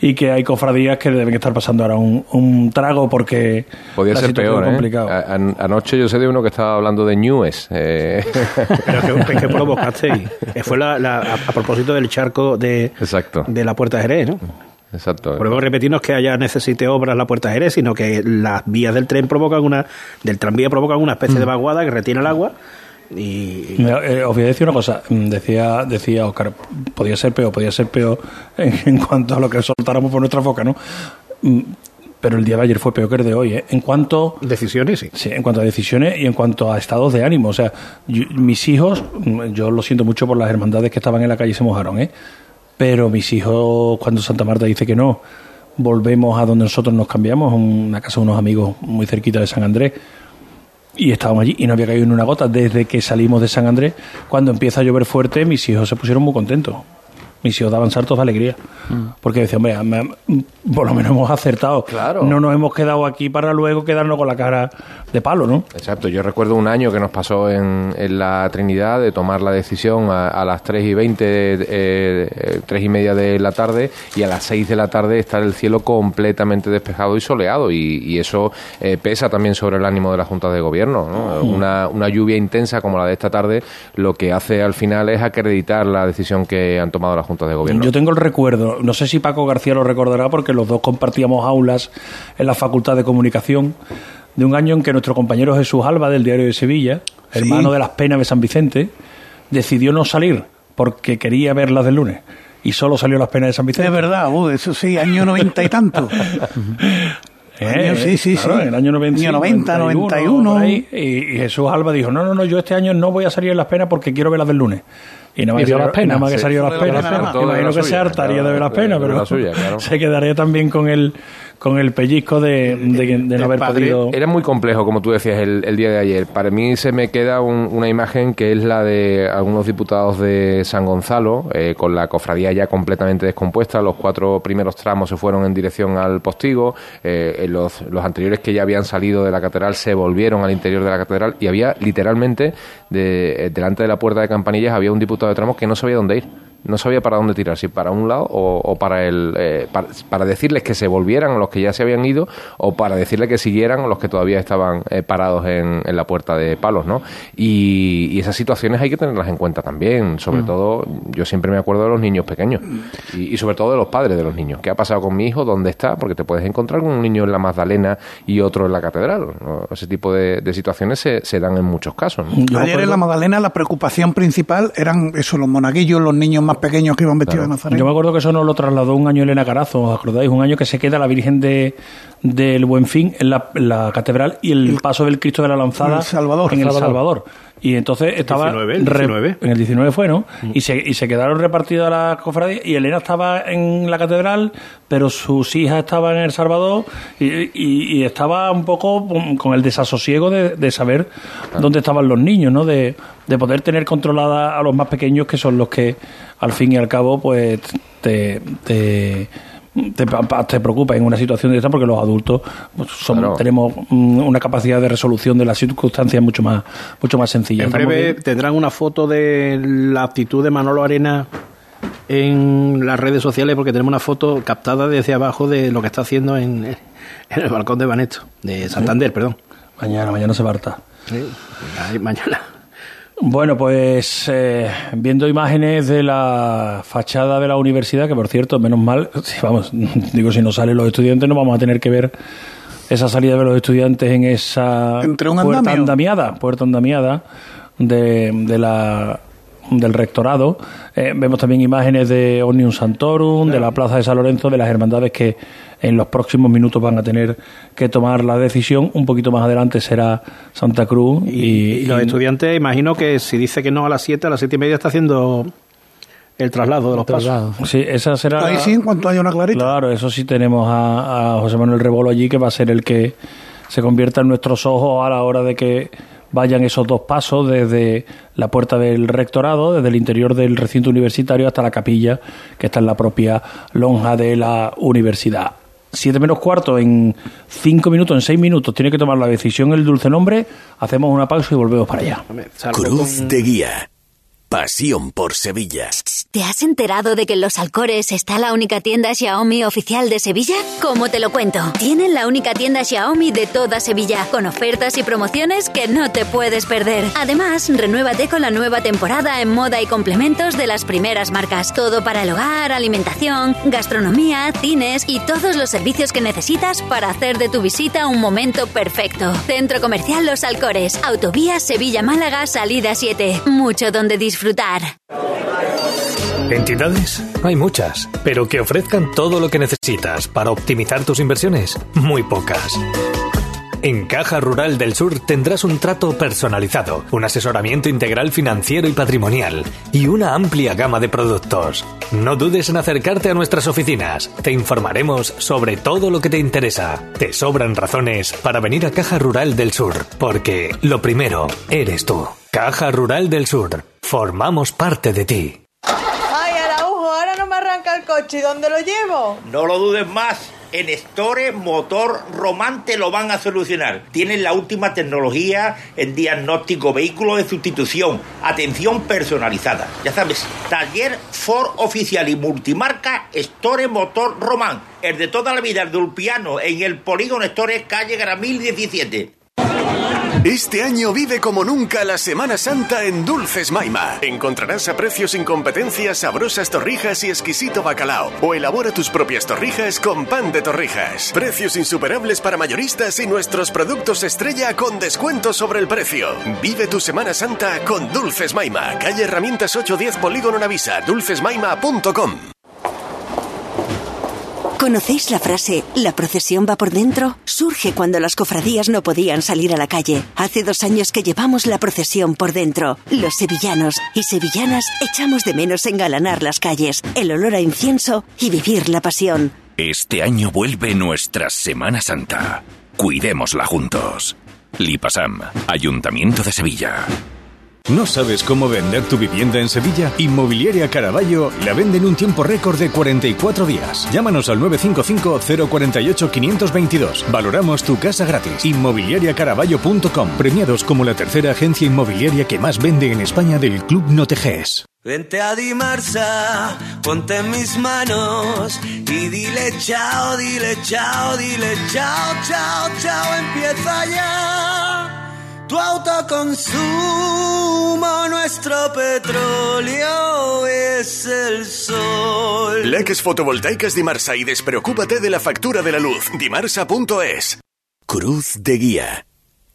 y que hay cofradías que deben estar pasando ahora un, un trago porque Podía la ser peor, es ¿eh? an- anoche yo sé de uno que estaba hablando de News. Eh. [LAUGHS] Pero que, que provocasteis. Fue la, la- a, a propósito del charco de, Exacto. de la Puerta de Jerez, ¿no? Exacto. Podemos repetirnos que haya necesite obras la Puerta de Jerez, sino que las vías del tren provocan una, del tranvía provocan una especie de vaguada que retiene el agua y Mira, eh, os voy a decir una cosa. Mm, Decía, decía Oscar, podía ser peor, podía ser peor [LAUGHS] en, en cuanto a lo que soltáramos por nuestra boca, ¿no? Mm, Pero el día de ayer fue peor que el de hoy, ¿eh? En cuanto... Decisiones, sí. Sí, en cuanto a decisiones y en cuanto a estados de ánimo. O sea, yo- mis hijos, mm, yo lo siento mucho por las hermandades que estaban en la calle y se mojaron, ¿eh? Pero mis hijos, cuando Santa Marta dice que no, volvemos a donde nosotros nos cambiamos, una casa de unos amigos muy cerquita de San Andrés, y estábamos allí y no había caído ni una gota. Desde que salimos de San Andrés, cuando empieza a llover fuerte, mis hijos se pusieron muy contentos. Mis hijos daban saltos de alegría. Porque decían, hombre, me- por lo menos hemos acertado. Claro. No nos hemos quedado aquí para luego quedarnos con la cara de palo, ¿no? Exacto, yo recuerdo un año que nos pasó en, en la Trinidad de tomar la decisión a, a las 3 y 20, eh, eh, 3 y media de la tarde y a las 6 de la tarde estar el cielo completamente despejado y soleado y, y eso eh, pesa también sobre el ánimo de la Junta de Gobierno. ¿no? Mm. Una, una lluvia intensa como la de esta tarde lo que hace al final es acreditar la decisión que han tomado la Junta de Gobierno. Yo tengo el recuerdo, no sé si Paco García lo recordará porque los dos compartíamos aulas en la Facultad de Comunicación, de un año en que nuestro compañero Jesús Alba del Diario de Sevilla, hermano de las penas de San Vicente, decidió no salir porque quería ver las del lunes y solo salió las penas de San Vicente. Es verdad, uh, eso sí, año noventa y tanto. [LAUGHS] [LAUGHS] Eh, Año- sí, sí, claro, sí. En el año 90, Año 90, 91. por ahí, y, y Jesús Alba dijo, no, no, no, yo este año no voy a salir en las penas porque quiero ver las del lunes. Y nada más, Y vio las penas. nada más que salió las penas. imagino que se hartaría de ver las penas, pero se quedaría también con el, con el pellizco de, de- de no haber podido... Era muy complejo, como tú decías, el, el día de ayer. Para mí se me queda un- una imagen que es la de algunos diputados de San Gonzalo, eh, con la cofradía ya completamente descompuesta. Los cuatro primeros tramos se fueron en dirección al postigo. eh, los, los anteriores que ya habían salido de la catedral se volvieron al interior de la catedral y había literalmente, de- eh, delante de la puerta de Campanillas, había un diputado de tramos que no sabía dónde ir. No sabía para dónde tirar, si para un lado o, o para el eh, para, para decirles que se volvieran a los que ya se habían ido o para decirles que siguieran a los que todavía estaban eh, parados en, en la puerta de palos, ¿no? Y, y esas situaciones hay que tenerlas en cuenta también. Sobre todo, yo siempre me acuerdo de los niños pequeños y, y sobre todo de los padres de los niños. ¿Qué ha pasado con mi hijo? ¿Dónde está? Porque te puedes encontrar con un niño en la Magdalena y otro en la catedral. ¿no? Ese tipo de, de situaciones se, se dan en muchos casos. ¿no? Ayer en la Magdalena la preocupación principal eran eso, los monaguillos, los niños más pequeños que iban vestidos de Nazareno. Yo me acuerdo que eso nos lo trasladó un año Elena Carazo, ¿os acordáis? Un año que se queda la Virgen de del Buen Fin en la, en la catedral y el paso del Cristo de la Lanzada El Salvador. en El Salvador. Salvador. Y entonces estaba... 19, el re- 19. en el 19 fue, ¿no? Y, se, y se quedaron repartidas las cofradías y Elena estaba en la catedral, pero sus hijas estaban en El Salvador y, y- y estaba un poco con- con el desasosiego de, de saber dónde estaban los niños, ¿no? De, de poder tener controlada a los más pequeños que son los que al fin y al cabo pues te, te, te, te preocupa en una situación de esta porque los adultos pues, Claro. tenemos mm, una capacidad de resolución de las circunstancias mucho más mucho más sencilla. En breve tendrán una foto de la actitud de Manolo Arena en las redes sociales porque tenemos una foto captada desde abajo de lo que está haciendo en, [LAUGHS] en el balcón de Banesto, de Santander, perdón. Mañana, mañana se parta. Sí, mañana. Bueno, pues eh, viendo imágenes de la fachada de la universidad, que por cierto, menos mal, si vamos, [LAUGHS] digo, si no salen los estudiantes, no vamos a tener que ver esa salida de los estudiantes en esa Entre un puerta andamio. andamiada, puerta andamiada de, de la del rectorado. Eh, vemos también imágenes de Omnium Santorum, de la Plaza de San Lorenzo, de las hermandades que en los próximos minutos van a tener que tomar la decisión. Un poquito más adelante será Santa Cruz y, Y los estudiantes, imagino que si dice que no a las 7, a las 7 y media está haciendo el traslado de los pasos. Sí, esa será. Ahí sí, en cuanto haya una clarita. Claro, eso sí tenemos a, a José Manuel Rebolo allí, que va a ser el que se convierta en nuestros ojos a la hora de que vayan esos dos pasos desde la puerta del rectorado, desde el interior del recinto universitario hasta la capilla que está en la propia lonja de la universidad. 7 menos cuarto, en 5 minutos, en 6 minutos, tiene que tomar la decisión el dulce nombre, hacemos una pausa y volvemos para allá. Cruz de Guía. Pasión por Sevilla. ¿Te has enterado de que en Los Alcores está la única tienda Xiaomi oficial de Sevilla? ¿Cómo te lo cuento? Tienen la única tienda Xiaomi de toda Sevilla, con ofertas y promociones que no te puedes perder. Además, renuévate con la nueva temporada en moda y complementos de las primeras marcas. Todo para el hogar, alimentación, gastronomía, cines y todos los servicios que necesitas para hacer de tu visita un momento perfecto. Centro Comercial Los Alcores, Autovía Sevilla-Málaga, salida 7. Mucho donde disfrutar. ¿Entidades? Hay muchas, pero que ofrezcan todo lo que necesitas para optimizar tus inversiones, muy pocas. En Caja Rural del Sur tendrás un trato personalizado, un asesoramiento integral financiero y patrimonial y una amplia gama de productos. No dudes en acercarte a nuestras oficinas. Te informaremos sobre todo lo que te interesa. Te sobran razones para venir a Caja Rural del Sur, porque lo primero eres tú. Caja Rural del Sur. Formamos parte de ti. Ay, Araujo, ahora no me arranca el coche. ¿Y dónde lo llevo? No lo dudes más. En Store Motor Román te lo van a solucionar. Tienen la última tecnología en diagnóstico, vehículo de sustitución, atención personalizada. Ya sabes, taller Ford oficial y multimarca Store Motor Román. El de toda la vida, el de Ulpiano, en el polígono Store, calle Gramil 17. Este año vive como nunca la Semana Santa en Dulces Maima. Encontrarás a precios sin competencia sabrosas torrijas y exquisito bacalao. O elabora tus propias torrijas con pan de torrijas. Precios insuperables para mayoristas y nuestros productos estrella con descuento sobre el precio. Vive tu Semana Santa con Dulces Maima. Calle Herramientas 810 Polígono Navisa. Dulcesmaima.com. ¿Conocéis la frase La procesión va por dentro? Surge cuando las cofradías no podían salir a la calle. Hace dos años que llevamos la procesión por dentro. Los sevillanos y sevillanas echamos de menos engalanar las calles, el olor a incienso y vivir la pasión. Este año vuelve nuestra Semana Santa. Cuidémosla juntos. Lipasam, Ayuntamiento de Sevilla. ¿No sabes cómo vender tu vivienda en Sevilla? Inmobiliaria Caraballo la vende en un tiempo récord de 44 días. Llámanos al 955-048-522. Valoramos tu casa gratis. Inmobiliariacaraballo.com. Premiados como la tercera agencia inmobiliaria que más vende en España del Club Noteges. Vente a Dimarsa, ponte en mis manos y dile chao, dile chao, dile chao, chao, chao, empieza ya. Tu autoconsumo, nuestro petróleo es el sol. Leques fotovoltaicas Dimarsa y despreocúpate de la factura de la luz. Dimarsa.es. Cruz de Guía.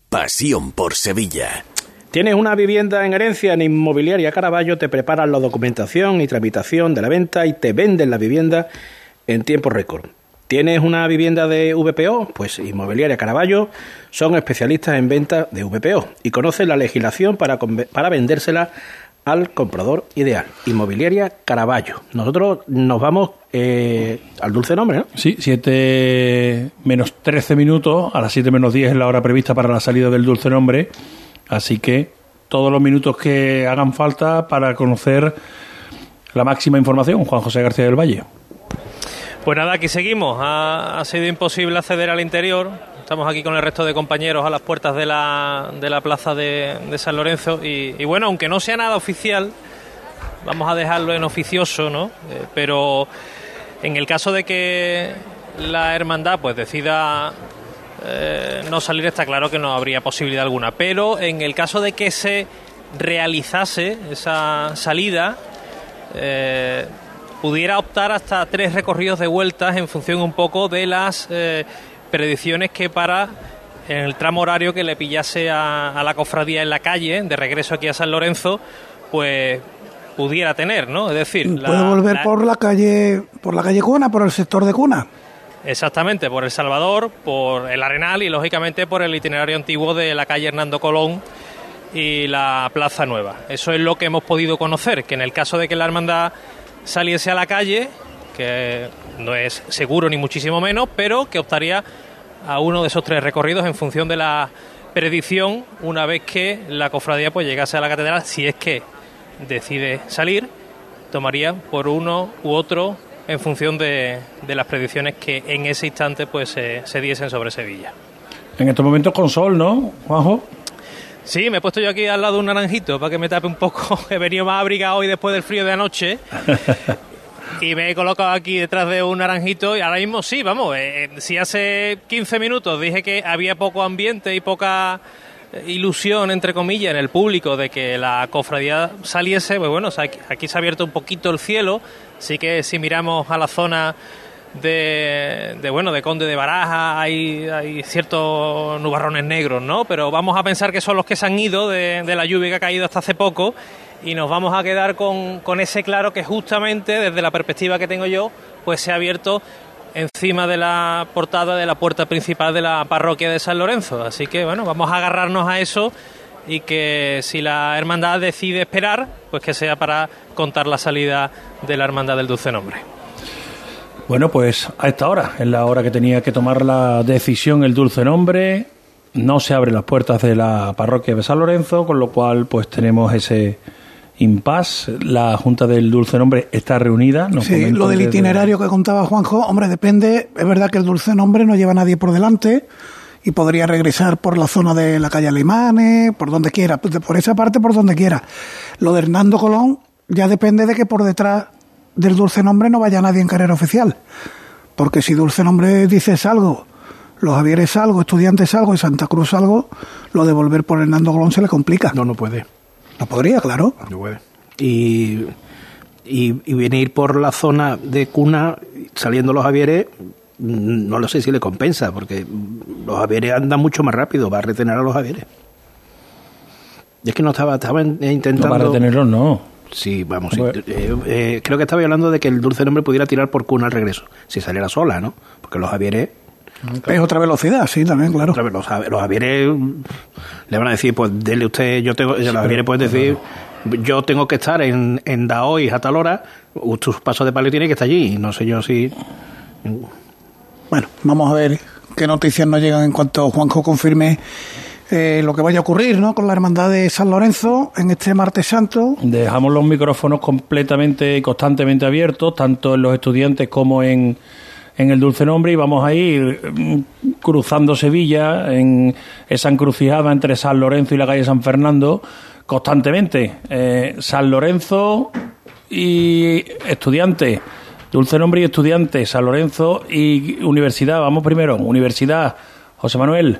Pasión por Sevilla. Tienes una vivienda en herencia en Inmobiliaria Caraballo, te preparan la documentación y tramitación de la venta y te venden la vivienda en tiempo récord. ¿Tienes una vivienda de VPO? Pues Inmobiliaria Caraballo son especialistas en venta de VPO y conocen la legislación para, para vendérsela al comprador ideal. Inmobiliaria Caraballo. Nosotros nos vamos eh, al dulce nombre, ¿no? Sí, 7 menos 13 minutos, a las 7 menos 10 es la hora prevista para la salida del dulce nombre, así que todos los minutos que hagan falta para conocer la máxima información, Juan José García del Valle. Pues nada, aquí seguimos. Ha, sido imposible acceder al interior. Estamos aquí con el resto de compañeros a las puertas de la, de la plaza de, San Lorenzo. Y, bueno, aunque no sea nada oficial, vamos a dejarlo en oficioso, ¿no? Eh, pero en el caso de que la hermandad pues decida eh, no salir, está claro que no habría posibilidad alguna. Pero en el caso de que se realizase esa salida, eh, pudiera optar hasta tres recorridos de vueltas en función un poco de las eh, predicciones que para en el tramo horario que le pillase a, la cofradía en la calle, de regreso aquí a San Lorenzo, pues pudiera tener, ¿no? Es decir, puede volver por la calle, por la calle Cuna, por el sector de Cuna. Exactamente, por El Salvador, por el Arenal y lógicamente por el itinerario antiguo de la calle Hernando Colón y la Plaza Nueva. Eso es lo que hemos podido conocer, que en el caso de que la hermandad saliese a la calle, que no es seguro ni muchísimo menos, pero que optaría a uno de esos tres recorridos en función de la predicción una vez que la cofradía pues llegase a la catedral, si es que decide salir, tomaría por uno u otro en función de, de las predicciones que en ese instante pues se, se diesen sobre Sevilla. En estos momentos con sol, ¿no, Juanjo? Sí, me he puesto yo aquí al lado de un naranjito para que me tape un poco. [LAUGHS] He venido más abrigado hoy después del frío de anoche. [LAUGHS] y me he colocado aquí detrás de un naranjito y ahora mismo sí, vamos, eh, si hace 15 minutos dije que había poco ambiente y poca eh, ilusión, entre comillas, en el público de que la cofradía saliese, pues bueno, aquí se ha abierto un poquito el cielo, sí que si miramos a la zona de, bueno de Conde de Baraja hay, hay ciertos nubarrones negros no pero vamos a pensar que son los que se han ido de, de la lluvia que ha caído hasta hace poco y nos vamos a quedar con, con ese claro que justamente desde la perspectiva que tengo yo, pues se ha abierto encima de la portada de la puerta principal de la parroquia de San Lorenzo. Así que bueno, vamos a agarrarnos a eso y que si la hermandad decide esperar, pues que sea para contar la salida de la hermandad del Dulce Nombre. Bueno, pues a esta hora, es la hora que tenía que tomar la decisión el Dulce Nombre. No se abren las puertas de la parroquia de San Lorenzo, con lo cual pues tenemos ese impasse. La Junta del Dulce Nombre está reunida. sí, lo del itinerario que contaba Juanjo, hombre, depende. Es verdad que el Dulce Nombre no lleva a nadie por delante y podría regresar por la zona de la calle Alemane, por donde quiera, por esa parte, por donde quiera. Lo de Hernando Colón ya depende de que por detrás del Dulce Nombre no vaya nadie en carrera oficial. Porque si Dulce Nombre dices algo, los Javieres algo, estudiantes algo y Santa Cruz algo, lo de volver por Hernando Colón se le complica. No, no puede. No podría, claro. No puede. Y, y, y venir por la zona de cuna, saliendo los Javieres, no lo sé si le compensa, porque los Javieres andan mucho más rápido, va a retener a los Javieres. Y es que no estaba, estaba intentando... No, para retenerlos no. Sí, vamos, sí. Eh, eh, creo que estaba hablando de que el dulce nombre pudiera tirar por cuna al regreso, si saliera sola, ¿no? Porque los Javieres es otra velocidad, sí, también, claro. Los, los Javieres le van a decir, pues dele usted, yo tengo, los Javieres pueden decir, yo tengo que estar en, en Daoy a tal hora, sus pasos de palio tiene que estar allí, no sé yo si... Bueno, vamos a ver qué noticias nos llegan en cuanto Juanjo confirme eh, lo que vaya a ocurrir ¿no? con la Hermandad de San Lorenzo en este martes santo. Dejamos los micrófonos completamente y constantemente abiertos, tanto en los estudiantes como en en el Dulce Nombre y vamos a ir mm, cruzando Sevilla en esa encrucijada entre San Lorenzo y la calle San Fernando constantemente. Eh, San Lorenzo y estudiantes, Dulce Nombre y estudiantes, San Lorenzo y Universidad. Vamos primero, Universidad. José Manuel.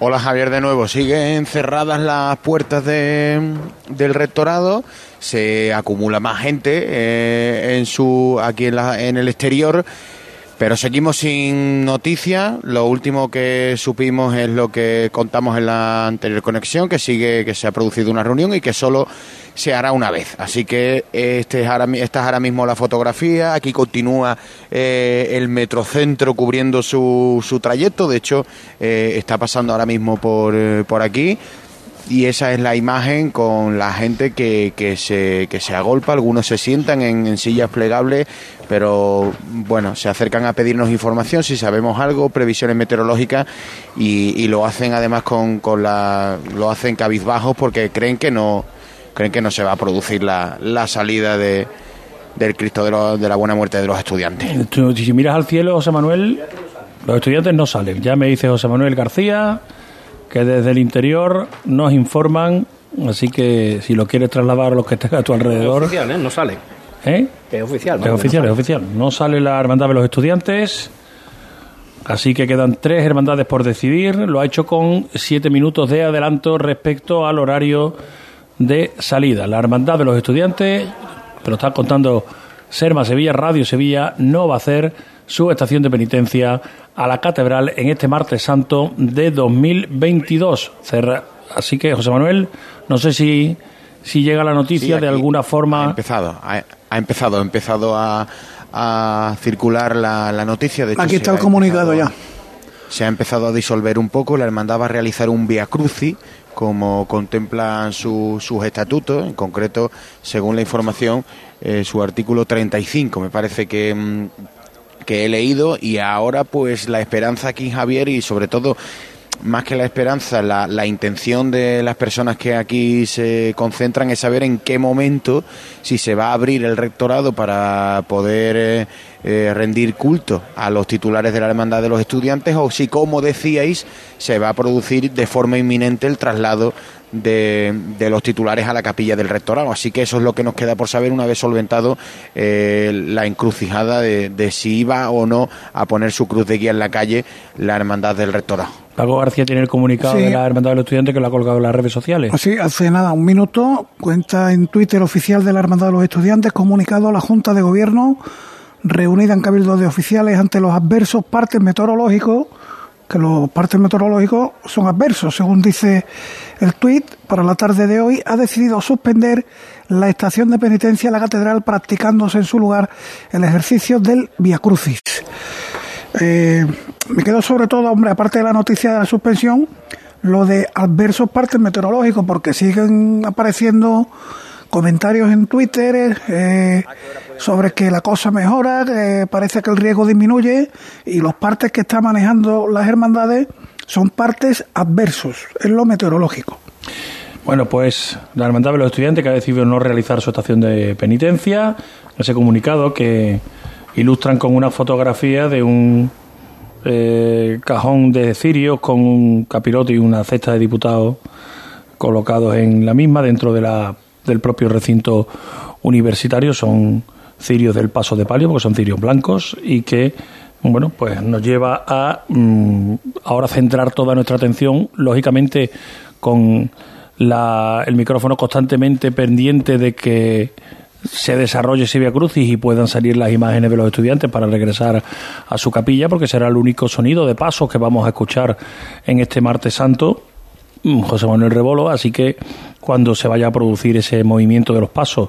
Hola Javier de nuevo. Siguen cerradas las puertas de, del rectorado se acumula más gente eh, en su aquí en, la, en el exterior pero seguimos sin noticias. Lo último que supimos es lo que contamos en la anterior conexión, que sigue que se ha producido una reunión y que solo se hará una vez. Así que este es ahora, esta es ahora mismo la fotografía. Aquí continúa eh, el metrocentro cubriendo su, su trayecto. De hecho, eh, está pasando ahora mismo por, por aquí y esa es la imagen con la gente que, que, se, que se agolpa, algunos se sientan en, sillas plegables, pero bueno, se acercan a pedirnos información si sabemos algo, previsiones meteorológicas y, lo hacen además con, con la, lo hacen cabizbajos porque creen que no, creen que no se va a producir la, la salida de, del Cristo de, de la buena muerte de los estudiantes. Si miras al cielo, José Manuel, los estudiantes no salen. Ya me dice José Manuel García que desde el interior nos informan, así que si lo quieres trasladar a los que estén a tu alrededor... Es oficial, ¿eh? No sale. ¿Eh? Es oficial. Es oficial, es oficial. No sale la hermandad de los estudiantes, así que quedan tres hermandades por decidir. Lo ha hecho con siete minutos de adelanto respecto al horario de salida. La hermandad de los estudiantes, pero está contando Serma Sevilla, Radio Sevilla, no va a hacer su estación de penitencia a la catedral en este martes santo de 2022. Así que, José Manuel, no sé si, si llega la noticia de alguna forma. Ha empezado, ha, empezado, ha empezado a, a circular la, la, noticia. De Aquí está el comunicado ya. Se ha empezado a disolver un poco, la hermandad va a realizar un via cruci como contemplan sus estatutos, en concreto, según la información, eh, su artículo 35. Me parece que, mm, que he leído y ahora pues la esperanza aquí Javier y sobre todo más que la esperanza, la, intención de las personas que aquí se concentran es saber en qué momento, si se va a abrir el rectorado para poder eh, eh, rendir culto a los titulares de la Hermandad de los Estudiantes, o si, como decíais, se va a producir de forma inminente el traslado de, de, los titulares a la capilla del rectorado. Así que eso es lo que nos queda por saber una vez solventado eh, la encrucijada de, de, si iba o no a poner su cruz de guía en la calle la hermandad del rectorado. Paco García tiene el comunicado sí. de la hermandad de los estudiantes que lo ha colgado en las redes sociales. Así, hace nada, un minuto, cuenta en Twitter oficial de la hermandad de los estudiantes, comunicado a la Junta de Gobierno reunida en cabildo de oficiales ante los adversos partes meteorológicos que los partes meteorológicos son adversos, según dice el tuit, para la tarde de hoy ha decidido suspender la estación de penitencia en la catedral practicándose en su lugar el ejercicio del Via Crucis. Eh, me quedo sobre todo, hombre, aparte de la noticia de la suspensión, lo de adversos partes meteorológicos, porque siguen apareciendo comentarios en Twitter eh, sobre que la cosa mejora, que parece que el riesgo disminuye y los partes que están manejando las hermandades son partes adversos en lo meteorológico. Bueno, pues la Hermandad de los Estudiantes que ha decidido no realizar su estación de penitencia, ese comunicado que ilustran con una fotografía de un eh, cajón de cirios con un capirote y una cesta de diputados colocados en la misma dentro de la del propio recinto universitario son cirios del paso de palio, porque son cirios blancos y que bueno, pues nos lleva a mm, ahora centrar toda nuestra atención, lógicamente con la, el micrófono constantemente pendiente de que se desarrolle ese Via Crucis y puedan salir las imágenes de los estudiantes para regresar a su capilla, porque será el único sonido de pasos que vamos a escuchar en este martes santo Mm, José Manuel Rebolo, así que cuando se vaya a producir ese movimiento de los pasos,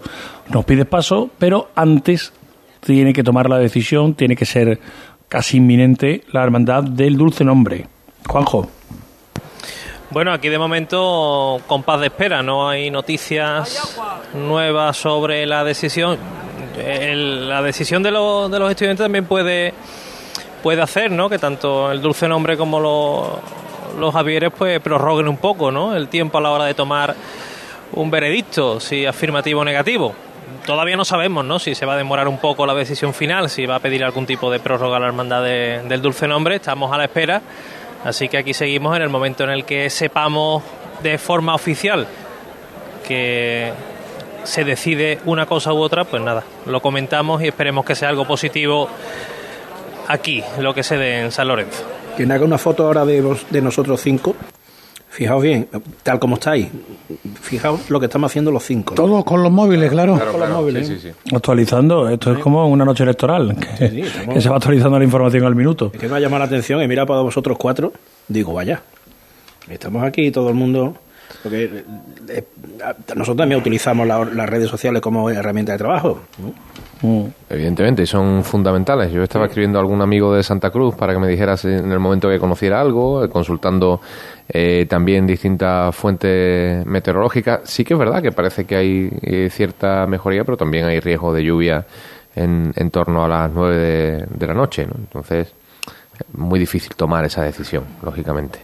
nos pide paso, pero antes tiene que tomar la decisión, tiene que ser casi inminente la hermandad del dulce nombre. Juanjo. Bueno, aquí de momento con paz de espera, no hay noticias nuevas sobre la decisión. La decisión de, lo, de los estudiantes también puede, puede hacer, ¿no? Que tanto el dulce nombre como lo, los Javieres pues prorroguen un poco ¿no? el tiempo a la hora de tomar un veredicto, si afirmativo o negativo. Todavía no sabemos ¿no? si se va a demorar un poco la decisión final, si va a pedir algún tipo de prórroga a la hermandad de, del Dulce Nombre. Estamos a la espera, así que aquí seguimos en el momento en el que sepamos de forma oficial que se decide una cosa u otra, pues nada, lo comentamos y esperemos que sea algo positivo aquí, lo que se dé en San Lorenzo. Quien haga una foto ahora de, de nosotros cinco, fijaos bien, tal como estáis, fijaos lo que estamos haciendo los cinco. ¿no? Todos con los móviles, claro. claro, con claro. los móviles. Sí, sí, sí. Actualizando, esto es como una noche electoral, que, sí, estamos... que, se va actualizando la información al minuto. Es que me ha llamado la atención y mira para vosotros cuatro, digo, vaya, estamos aquí todo el mundo... Porque eh, nosotros también utilizamos la, las redes sociales como herramienta de trabajo. ¿no? Mm. Evidentemente, son fundamentales. Yo estaba escribiendo a algún amigo de Santa Cruz para que me dijeras en el momento que conociera algo, consultando eh, también distintas fuentes meteorológicas. Sí que es verdad que parece que hay eh, cierta mejoría, pero también hay riesgo de lluvia en, en torno a las nueve de, de la noche. ¿no? Entonces, muy difícil tomar esa decisión, lógicamente.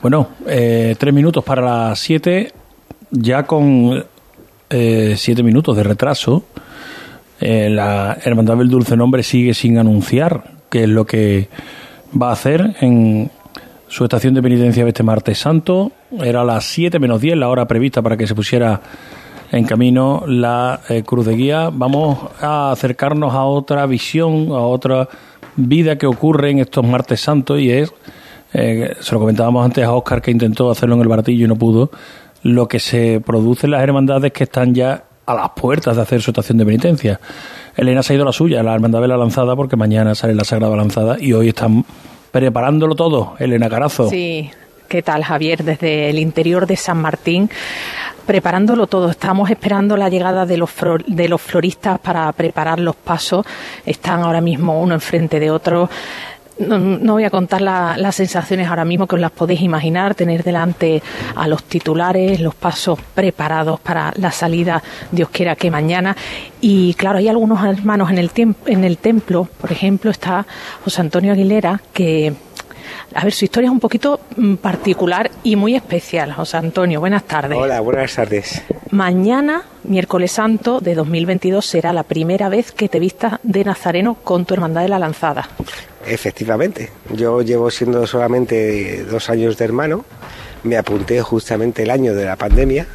Bueno, eh, tres minutos para las siete, ya con eh, siete minutos de retraso. Eh, la Hermandad del Dulce Nombre sigue sin anunciar qué es lo que va a hacer en su estación de penitencia este martes santo. Era las 7 menos 10 la hora prevista para que se pusiera en camino la eh, cruz de guía. Vamos a acercarnos a otra visión, a otra vida que ocurre en estos martes santos y es, eh, se lo comentábamos antes a Oscar que intentó hacerlo en el baratillo y no pudo, lo que se produce en las hermandades que están ya a las puertas de hacer su estación de penitencia. Elena se ha ido a la suya, la hermandad de la lanzada, porque mañana sale la Sagrada Lanzada y hoy están preparándolo todo. Elena Carazo. Sí, ¿qué tal Javier? Desde el interior de San Martín preparándolo todo. Estamos esperando la llegada de los, de los floristas para preparar los pasos. Están ahora mismo uno enfrente de otro. No, no, voy a contar la, las sensaciones ahora mismo que os las podéis imaginar, tener delante a los titulares, los pasos preparados para la salida, Dios quiera que mañana. Y claro, hay algunos hermanos en el, en el templo, por ejemplo, está José Antonio Aguilera, que A ver, su historia es un poquito mm, particular y muy especial. José Antonio, buenas tardes. Hola, buenas tardes. Mañana, miércoles santo de 2022, será la primera vez que te vistas de nazareno con tu hermandad de la lanzada. Efectivamente, yo llevo siendo solamente dos años de hermano, me apunté justamente el año de la pandemia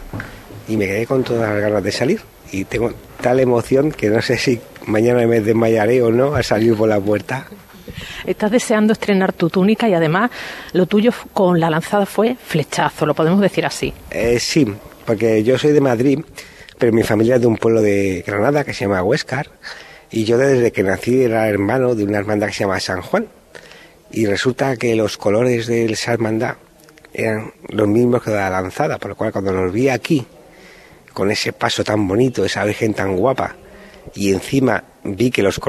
y me quedé con todas las ganas de salir. Y tengo tal emoción que no sé si mañana me desmayaré o no al salir por la puerta. Estás deseando estrenar tu túnica y además lo tuyo con la lanzada fue flechazo, lo podemos decir así. Eh, sí, porque yo soy de Madrid, pero mi familia es de un pueblo de Granada que se llama Huescar y yo desde que nací era hermano de una hermandad que se llama San Juan. Y resulta que los colores de esa hermandad eran los mismos que la lanzada, por lo cual cuando los vi aquí, con ese paso tan bonito, esa virgen tan guapa, y encima vi que los